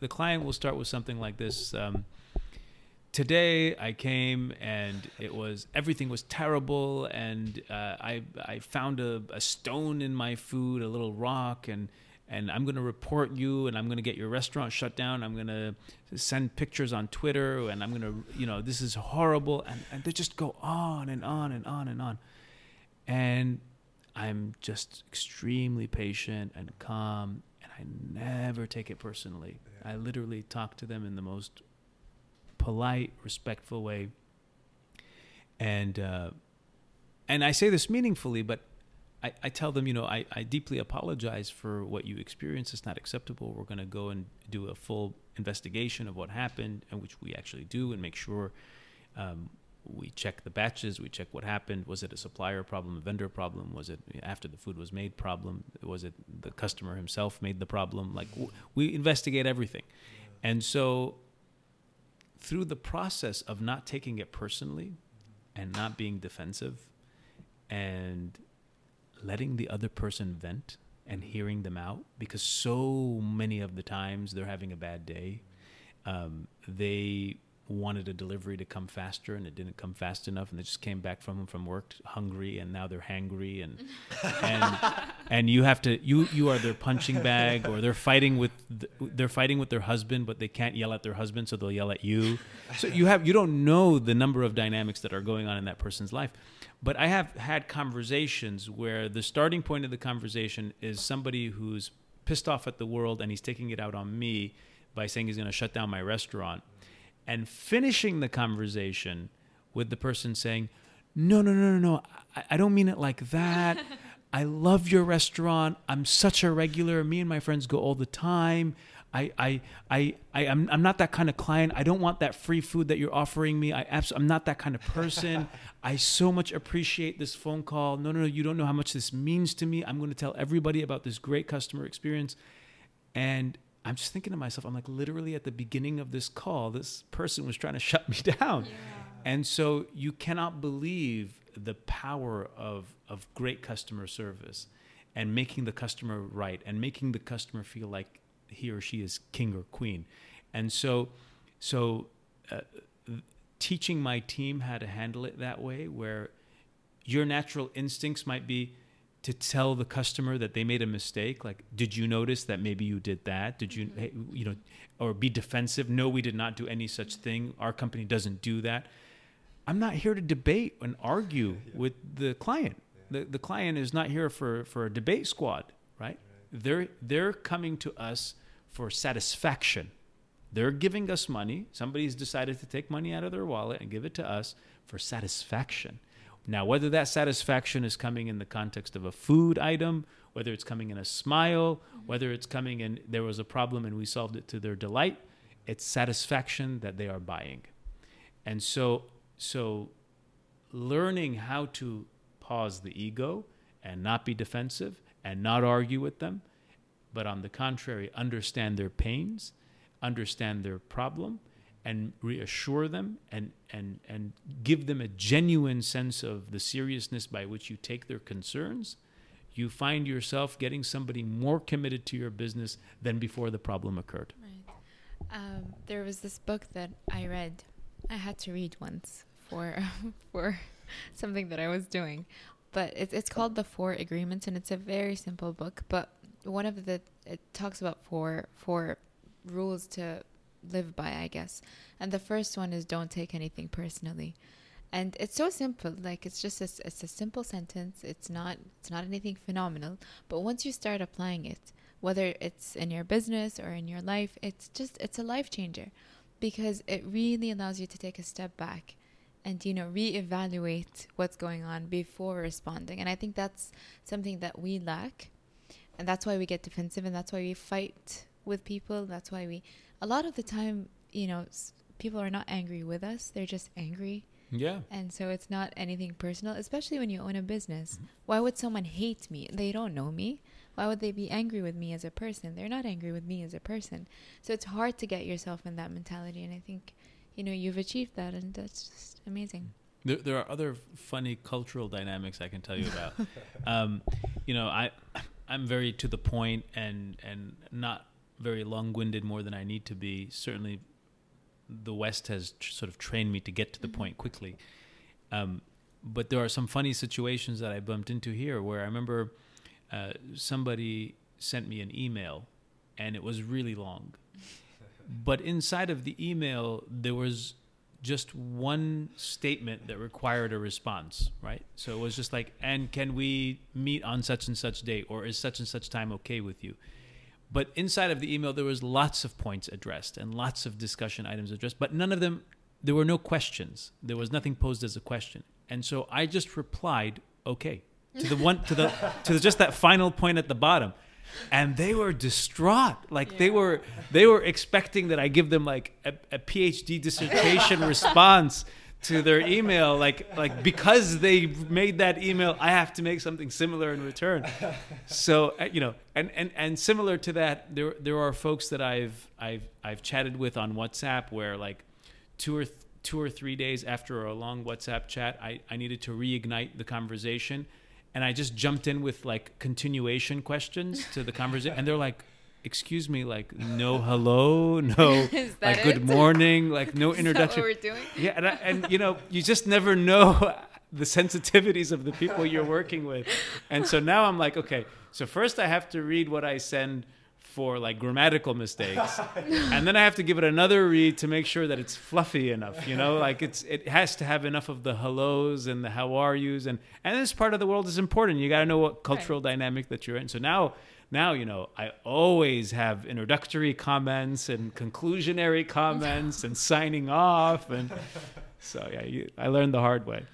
the client will start with something like this. Um, Today I came and it was everything was terrible and uh, I I found a, a stone in my food, a little rock and and I'm going to report you and I'm going to get your restaurant shut down. I'm going to send pictures on Twitter and I'm going to you know this is horrible and, and they just go on and on and on and on. And I'm just extremely patient and calm and I never take it personally. I literally talk to them in the most polite, respectful way. And uh, and I say this meaningfully, but I, I tell them, you know, I, I deeply apologize for what you experienced. It's not acceptable. We're going to go and do a full investigation of what happened, and which we actually do, and make sure um, we check the batches, we check what happened. Was it a supplier problem, a vendor problem? Was it after the food was made problem? Was it the customer himself made the problem? Like w- we investigate everything, and so through the process of not taking it personally and not being defensive and letting the other person vent and hearing them out because so many of the times they're having a bad day um, they wanted a delivery to come faster and it didn't come fast enough and they just came back from from work hungry and now they're hangry and and and you have to you you are their punching bag or they're fighting with th- they're fighting with their husband but they can't yell at their husband so they'll yell at you. So you have you don't know the number of dynamics that are going on in that person's life. But I have had conversations where the starting point of the conversation is somebody who's pissed off at the world and he's taking it out on me by saying he's going to shut down my restaurant and finishing the conversation with the person saying, No, no, no, no, no, I, I don't mean it like that. I love your restaurant. I'm such a regular. Me and my friends go all the time. I, I, I, I I'm, I'm not that kind of client. I don't want that free food that you're offering me. I abs- I'm not that kind of person. I so much appreciate this phone call. No, no, no, you don't know how much this means to me. I'm going to tell everybody about this great customer experience. And I'm just thinking to myself, I'm like, literally at the beginning of this call, this person was trying to shut me down. Yeah. And so you cannot believe the power of, of great customer service and making the customer right and making the customer feel like he or she is king or queen. And so, so uh, teaching my team how to handle it that way, where your natural instincts might be to tell the customer that they made a mistake? Like did you notice that maybe you did that? Did you mm-hmm. you know or be defensive? No we did not do any such thing. Our company doesn't do that. I'm not here to debate and argue with the client. The, the client is not here for for a debate squad right. They're they're coming to us for satisfaction. They're giving us money. Somebody's decided to take money out of their wallet and give it to us for satisfaction now, whether that satisfaction is coming in the context of a food item, whether it's coming in a smile, whether it's coming in there was a problem and we solved it to their delight, it's satisfaction that they are buying. And so so learning how to pause the ego and not be defensive and not argue with them, but on the contrary, understand their pains, understand their problem, and reassure them and, and, and give them a genuine sense of the seriousness by which you take their concerns, you find yourself getting somebody more committed to your business than before the problem occurred. Um, there was this book that I read. I had to read once for for something that I was doing, but it's it's called the Four Agreements, and it's a very simple book. But one of the it talks about four four rules to live by, I guess. And the first one is don't take anything personally. And it's so simple. Like it's just a, it's a simple sentence. It's not it's not anything phenomenal. But once you start applying it, whether it's in your business or in your life, it's just it's a life changer because it really allows you to take a step back and you know reevaluate what's going on before responding. And I think that's something that we lack. And that's why we get defensive and that's why we fight with people. That's why we a lot of the time, you know, people are not angry with us. They're just angry. Yeah. And so it's not anything personal, especially when you own a business. Mm-hmm. Why would someone hate me? They don't know me. why would they be angry with me as a person? They're not angry with me as a person. So it's hard to get yourself in that mentality. And I think, you know, you've achieved that, and that's just amazing. There, there are other funny cultural dynamics I can tell you about. um, you know, I I'm very to the point and and not very long-winded more than I need to be. Certainly, the West has tr- sort of trained me to get to the Mhm. point quickly. Um, but there are some funny situations that I bumped into here where I remember uh, somebody sent me an email, and it was really long. But inside of the email, there was just one statement that required a response, right? So it was just like, and can we meet on such and such date, or is such and such time okay with you? But inside of the email, there was lots of points addressed and lots of discussion items addressed, but none of them, there were no questions. There was nothing posed as a question. And so I just replied, okay, to the one, to the, to the, just that final point at the bottom. And they were distraught. Like they were, they were expecting that I give them like a, a PhD dissertation response to their email. Like, like because they made that email, I have to make something similar in return so uh, you know and, and and similar to that there there are folks that i've i've i've chatted with on whatsapp where like two or th- two or three days after a long whatsapp chat i i needed to reignite the conversation and i just jumped in with like continuation questions to the conversation and they're like excuse me like no hello no like good morning like no introduction what we're doing? yeah, and, I, and you know, you just never know the sensitivities of the people you're working with. And so now I'm like, okay, so first I have to read what I send for like grammatical mistakes, and then I have to give it another read to make sure that it's fluffy enough. You know, like it's it has to have enough of the hellos and the how are yous, and and this part of the world is important. You got to know what cultural dynamic that you're in. So now. Now you know I always have introductory comments and conclusionary comments and signing off and so yeah, you, I learned the hard way.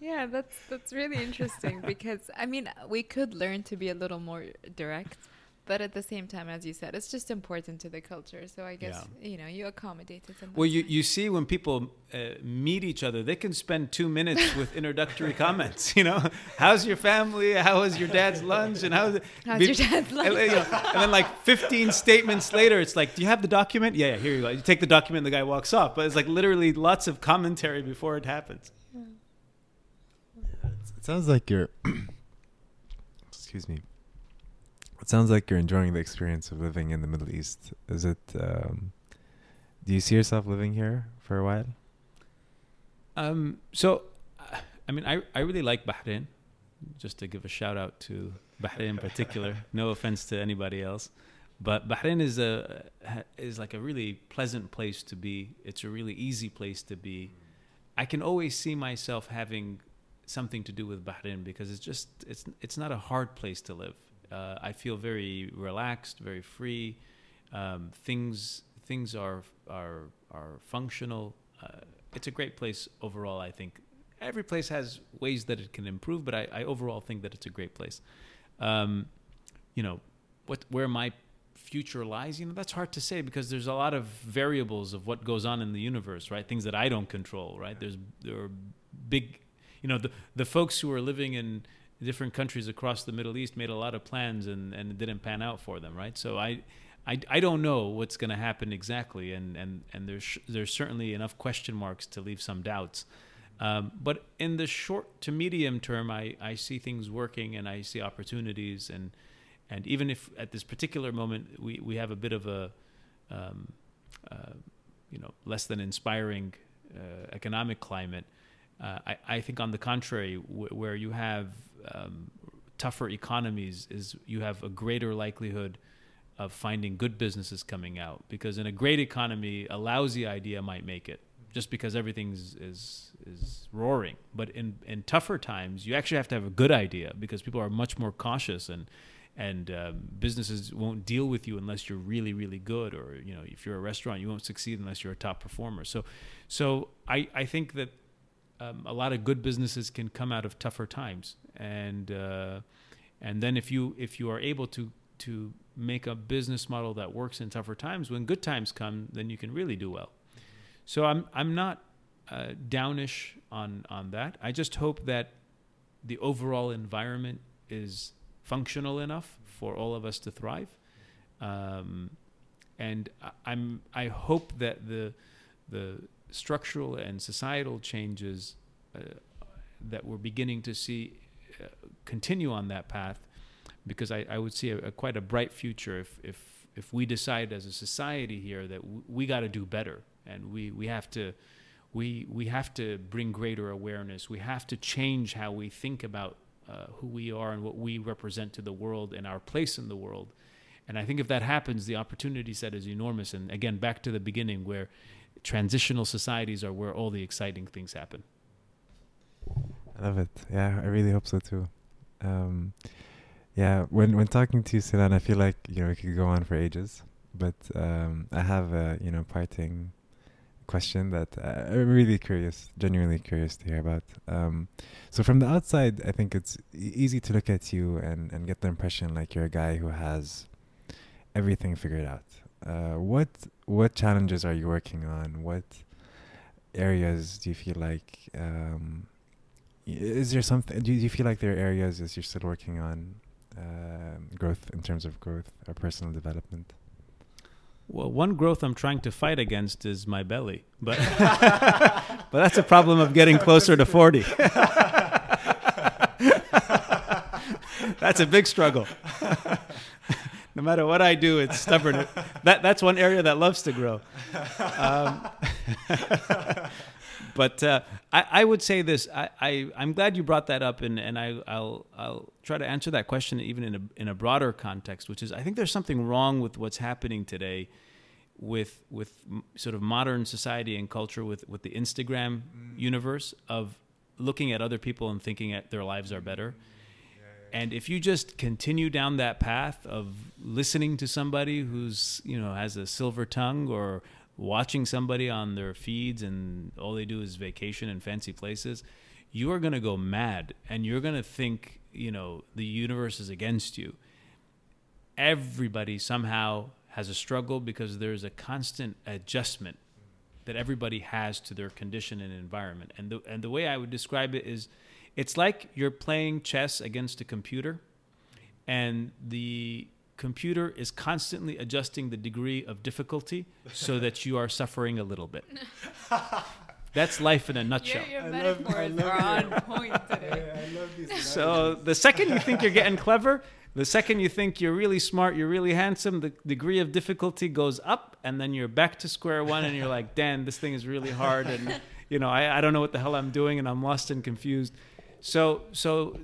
Yeah, that's that's really interesting because I mean we could learn to be a little more direct, but at the same time, as you said, it's just important to the culture. So I guess you know you accommodate it. Well, you, you see when people uh, meet each other, they can spend two minutes with introductory comments. You know, how's your family? How was your dad's lunch? And how's How's be- your dad's and, lunch? you know, and then like 15 statements later, it's like, do you have the document? Yeah, yeah, here you go. You take the document, and the guy walks off. But it's like literally lots of commentary before it happens. It sounds like you're. excuse me. It sounds like you're enjoying the experience of living in the Middle East. Is it? Um, do you see yourself living here for a while? Um, so, I mean, I, I really like Bahrain. Just to give a shout out to Bahrain in particular. no offense to anybody else, but Bahrain is a is like a really pleasant place to be. It's a really easy place to be. I can always see myself having something to do with Bahrain because it's just it's it's not a hard place to live. Uh, I feel very relaxed, very free. Um, things things are are are functional. Uh, it's a great place overall. I think every place has ways that it can improve, but I, I overall think that it's a great place. Um, you know, what where my future lies, you know, that's hard to say because there's a lot of variables of what goes on in the universe, right? Things that I don't control, right? There's there are big, you know, the the folks who are living in different countries across the Middle East made a lot of plans and and it didn't pan out for them, right? So I. I, I don't know what's going to happen exactly, and, and, and there's there's certainly enough question marks to leave some doubts. Um, but in the short to medium term, I, I see things working and I see opportunities. And, and even if at this particular moment we, we have a bit of a, um, uh, you know, less than inspiring uh, economic climate, uh, I, I think on the contrary, where you have um, tougher economies, is you have a greater likelihood of finding good businesses coming out. Because in a great economy, a lousy idea might make it just because everything's is is roaring. But in in tougher times, you actually have to have a good idea because people are much more cautious and and um, businesses won't deal with you unless you're really really good or you know if you're a restaurant you won't succeed unless you're a top performer. So so I I think that um, a lot of good businesses can come out of tougher times. And uh, and then if you if you are able to to make a business model that works in tougher times when good times come then you can really do well. So i'm i'm not uh, downish on on that. I just hope that the overall environment is functional enough for all of us to thrive. Um, and I- I'm I hope that the the structural and societal changes uh, that we're beginning to see uh, continue on that path, because I, I would see a, a quite a bright future if if if we decide as a society here that w- we got to do better and we we have to we we have to bring greater awareness. We have to change how we think about uh, who we are and what we represent to the world and our place in the world. And I think if that happens, the opportunity set is enormous. And again, back to the beginning, where transitional societies are where all the exciting things happen. I love it. Yeah, I really hope so too. Um, yeah, when when talking to you, Silan, I feel like you know we could go on for ages, but um, I have a you know parting question that uh, I'm really curious, genuinely curious to hear about. Um, so from the outside, I think it's easy to look at you and and get the impression like you're a guy who has everything figured out. Uh, what what challenges are you working on? What areas do you feel like? Um, is there something? Do you, feel like there are areas as you're still working on um, growth in terms of growth or personal development? Well, one growth I'm trying to fight against is my belly, but but that's a problem of getting closer to 40. that's a big struggle. no matter what I do, it's stubborn. That that's one area that loves to grow. Um, but uh, I, I would say this. I, I I'm glad you brought that up, and and I I'll I'll try to answer that question even in a in a broader context, which is I think there's something wrong with what's happening today with with m- sort of modern society and culture with with the Instagram universe of looking at other people and thinking that their lives are better. And if you just continue down that path of listening to somebody who's, you know, has a silver tongue or watching somebody on their feeds and all they do is vacation in fancy places, you are going to go mad and you're going to think, you know, the universe is against you. Everybody somehow has a struggle because there's a constant adjustment that everybody has to their condition and environment. And the, and the way I would describe it is it's like you're playing chess against a computer and the computer is constantly adjusting the degree of difficulty so that you are suffering a little bit. That's life in a nutshell. Your, your I love- I metaphors love are on point today. I love these. So the second you think you're getting clever, the second you think you're really smart, you're really handsome, the degree of difficulty goes up, and then you're back to square one, and you're like, "Dan, this thing is really hard," and you know, I, I don't know what the hell I'm doing, and I'm lost and confused. So, so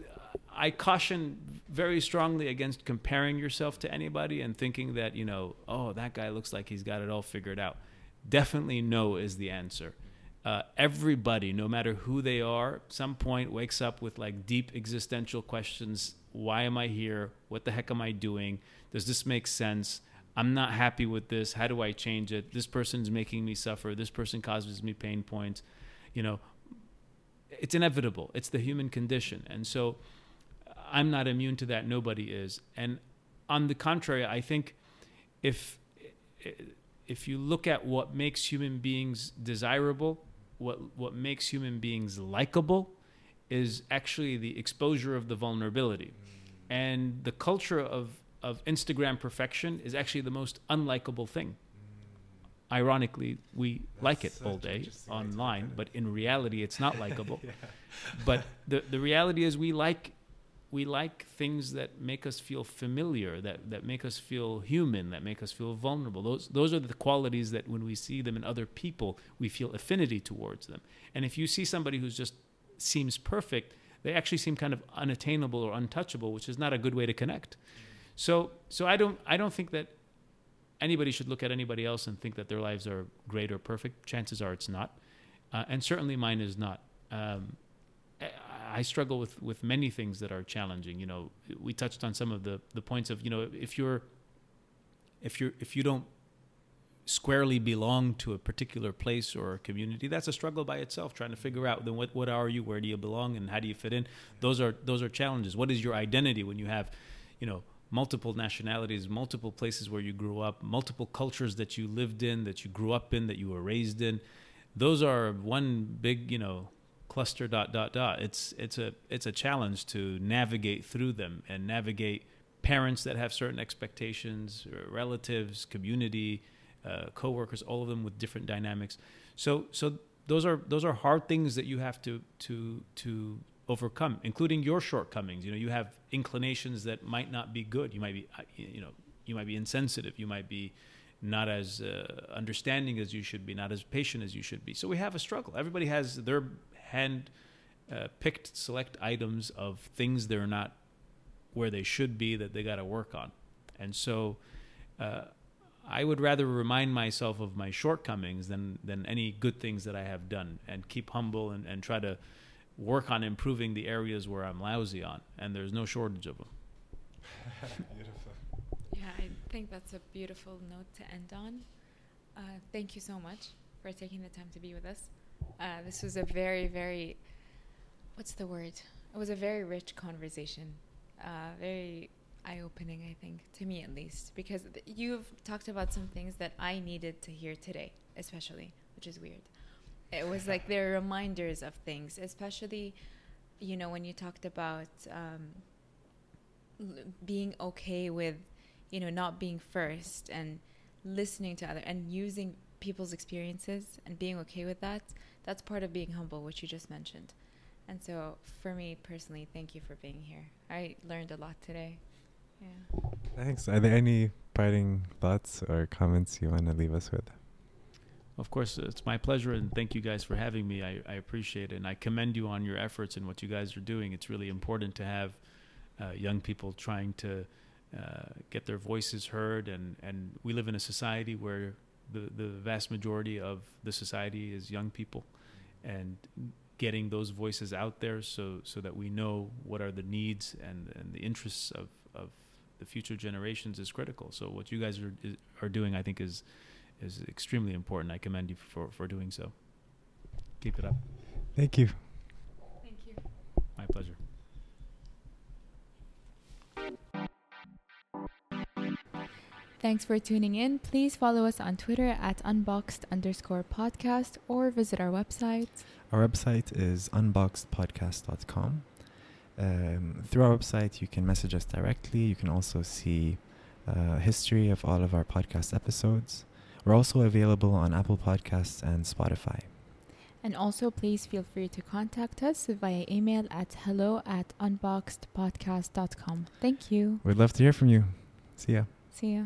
I caution very strongly against comparing yourself to anybody and thinking that you know, oh, that guy looks like he's got it all figured out. Definitely no is the answer. Uh, everybody, no matter who they are, some point wakes up with like deep existential questions. Why am I here? What the heck am I doing? Does this make sense? I'm not happy with this. How do I change it? This person's making me suffer. This person causes me pain points. You know, it's inevitable. It's the human condition. And so I'm not immune to that. Nobody is. And on the contrary, I think if if you look at what makes human beings desirable, what what makes human beings likable is actually the exposure of the vulnerability. Mm. And the culture of of Instagram perfection is actually the most unlikable thing. Ironically, we like it all day interesting way to look online, but in reality, it's not likable. But the the reality is, we like we like things that make us feel familiar, that that make us feel human, that make us feel vulnerable. Those those are the qualities that when we see them in other people, we feel affinity towards them. And if you see somebody who's just seems perfect, they actually seem kind of unattainable or untouchable, which is not a good way to connect. So so I don't I don't think that anybody should look at anybody else and think that their lives are great or perfect. Chances are it's not, uh, and certainly mine is not. Um, I, struggle with with many things that are challenging. You know, we touched on some of the the points of you know if you're if you're if you don't squarely belong to a particular place or a community that's a struggle by itself trying to figure out then what what are you where do you belong and how do you fit in those are those are challenges what is your identity when you have you know multiple nationalities multiple places where you grew up multiple cultures that you lived in that you grew up in that you were raised in those are one big you know cluster dot dot dot. It's it's a it's a challenge to navigate through them and navigate parents that have certain expectations, uh, relatives, community, uh, coworkers, all of them with different dynamics. So so those are those are hard things that you have to to to overcome, including your shortcomings. You know, you have inclinations that might not be good. You might be uh, you know you might be insensitive. You might be not as uh, understanding as you should be, not as patient as you should be. So we have a struggle. Everybody has their hand uh, picked select items of things they're not where they should be that they got to work on. And so uh, I would rather remind myself of my shortcomings than, than any good things that I have done and keep humble and, and try to work on improving the areas where I'm lousy on. And there's no shortage of them. Beautiful. Yeah, I think that's a beautiful note to end on. Uh, thank you so much for taking the time to be with us. Uh, this was a very, very, what's the word? It was a very rich conversation. Uh, very eye opening, I think, to me at least, because th- you've talked about some things that I needed to hear today, especially, which is weird. It was like they're reminders of things, especially, you know, when you talked about um, being okay with you know not being first and listening to other and using people's experiences and being okay with that that's part of being humble which you just mentioned and so for me personally thank you for being here i learned a lot today yeah Thanks. Are there any parting thoughts or comments you want to leave us with? Of course, it's my pleasure, and thank you guys for having me. I, I appreciate it, and I commend you on your efforts and what you guys are doing. It's really important to have uh, young people trying to uh, get their voices heard, and, and we live in a society where the, the vast majority of the society is young people, and getting those voices out there so, so that we know what are the needs and, and the interests of, of the future generations is critical. So what you guys are, are doing, I think, is is extremely important. I commend you for, for doing so. Keep it up. Thank you. thank you My pleasure. thanks for tuning in please follow us on twitter at unboxed underscore podcast or visit our website Our website is unboxedpodcast.com. Um, through our website, you can message us directly. You can also see uh, history of all of our podcast episodes. We're also available on Apple Podcasts and Spotify. And also, please feel free to contact us via email at hello at unboxedpodcast.com. Thank you. We'd love to hear from you. See ya. See ya.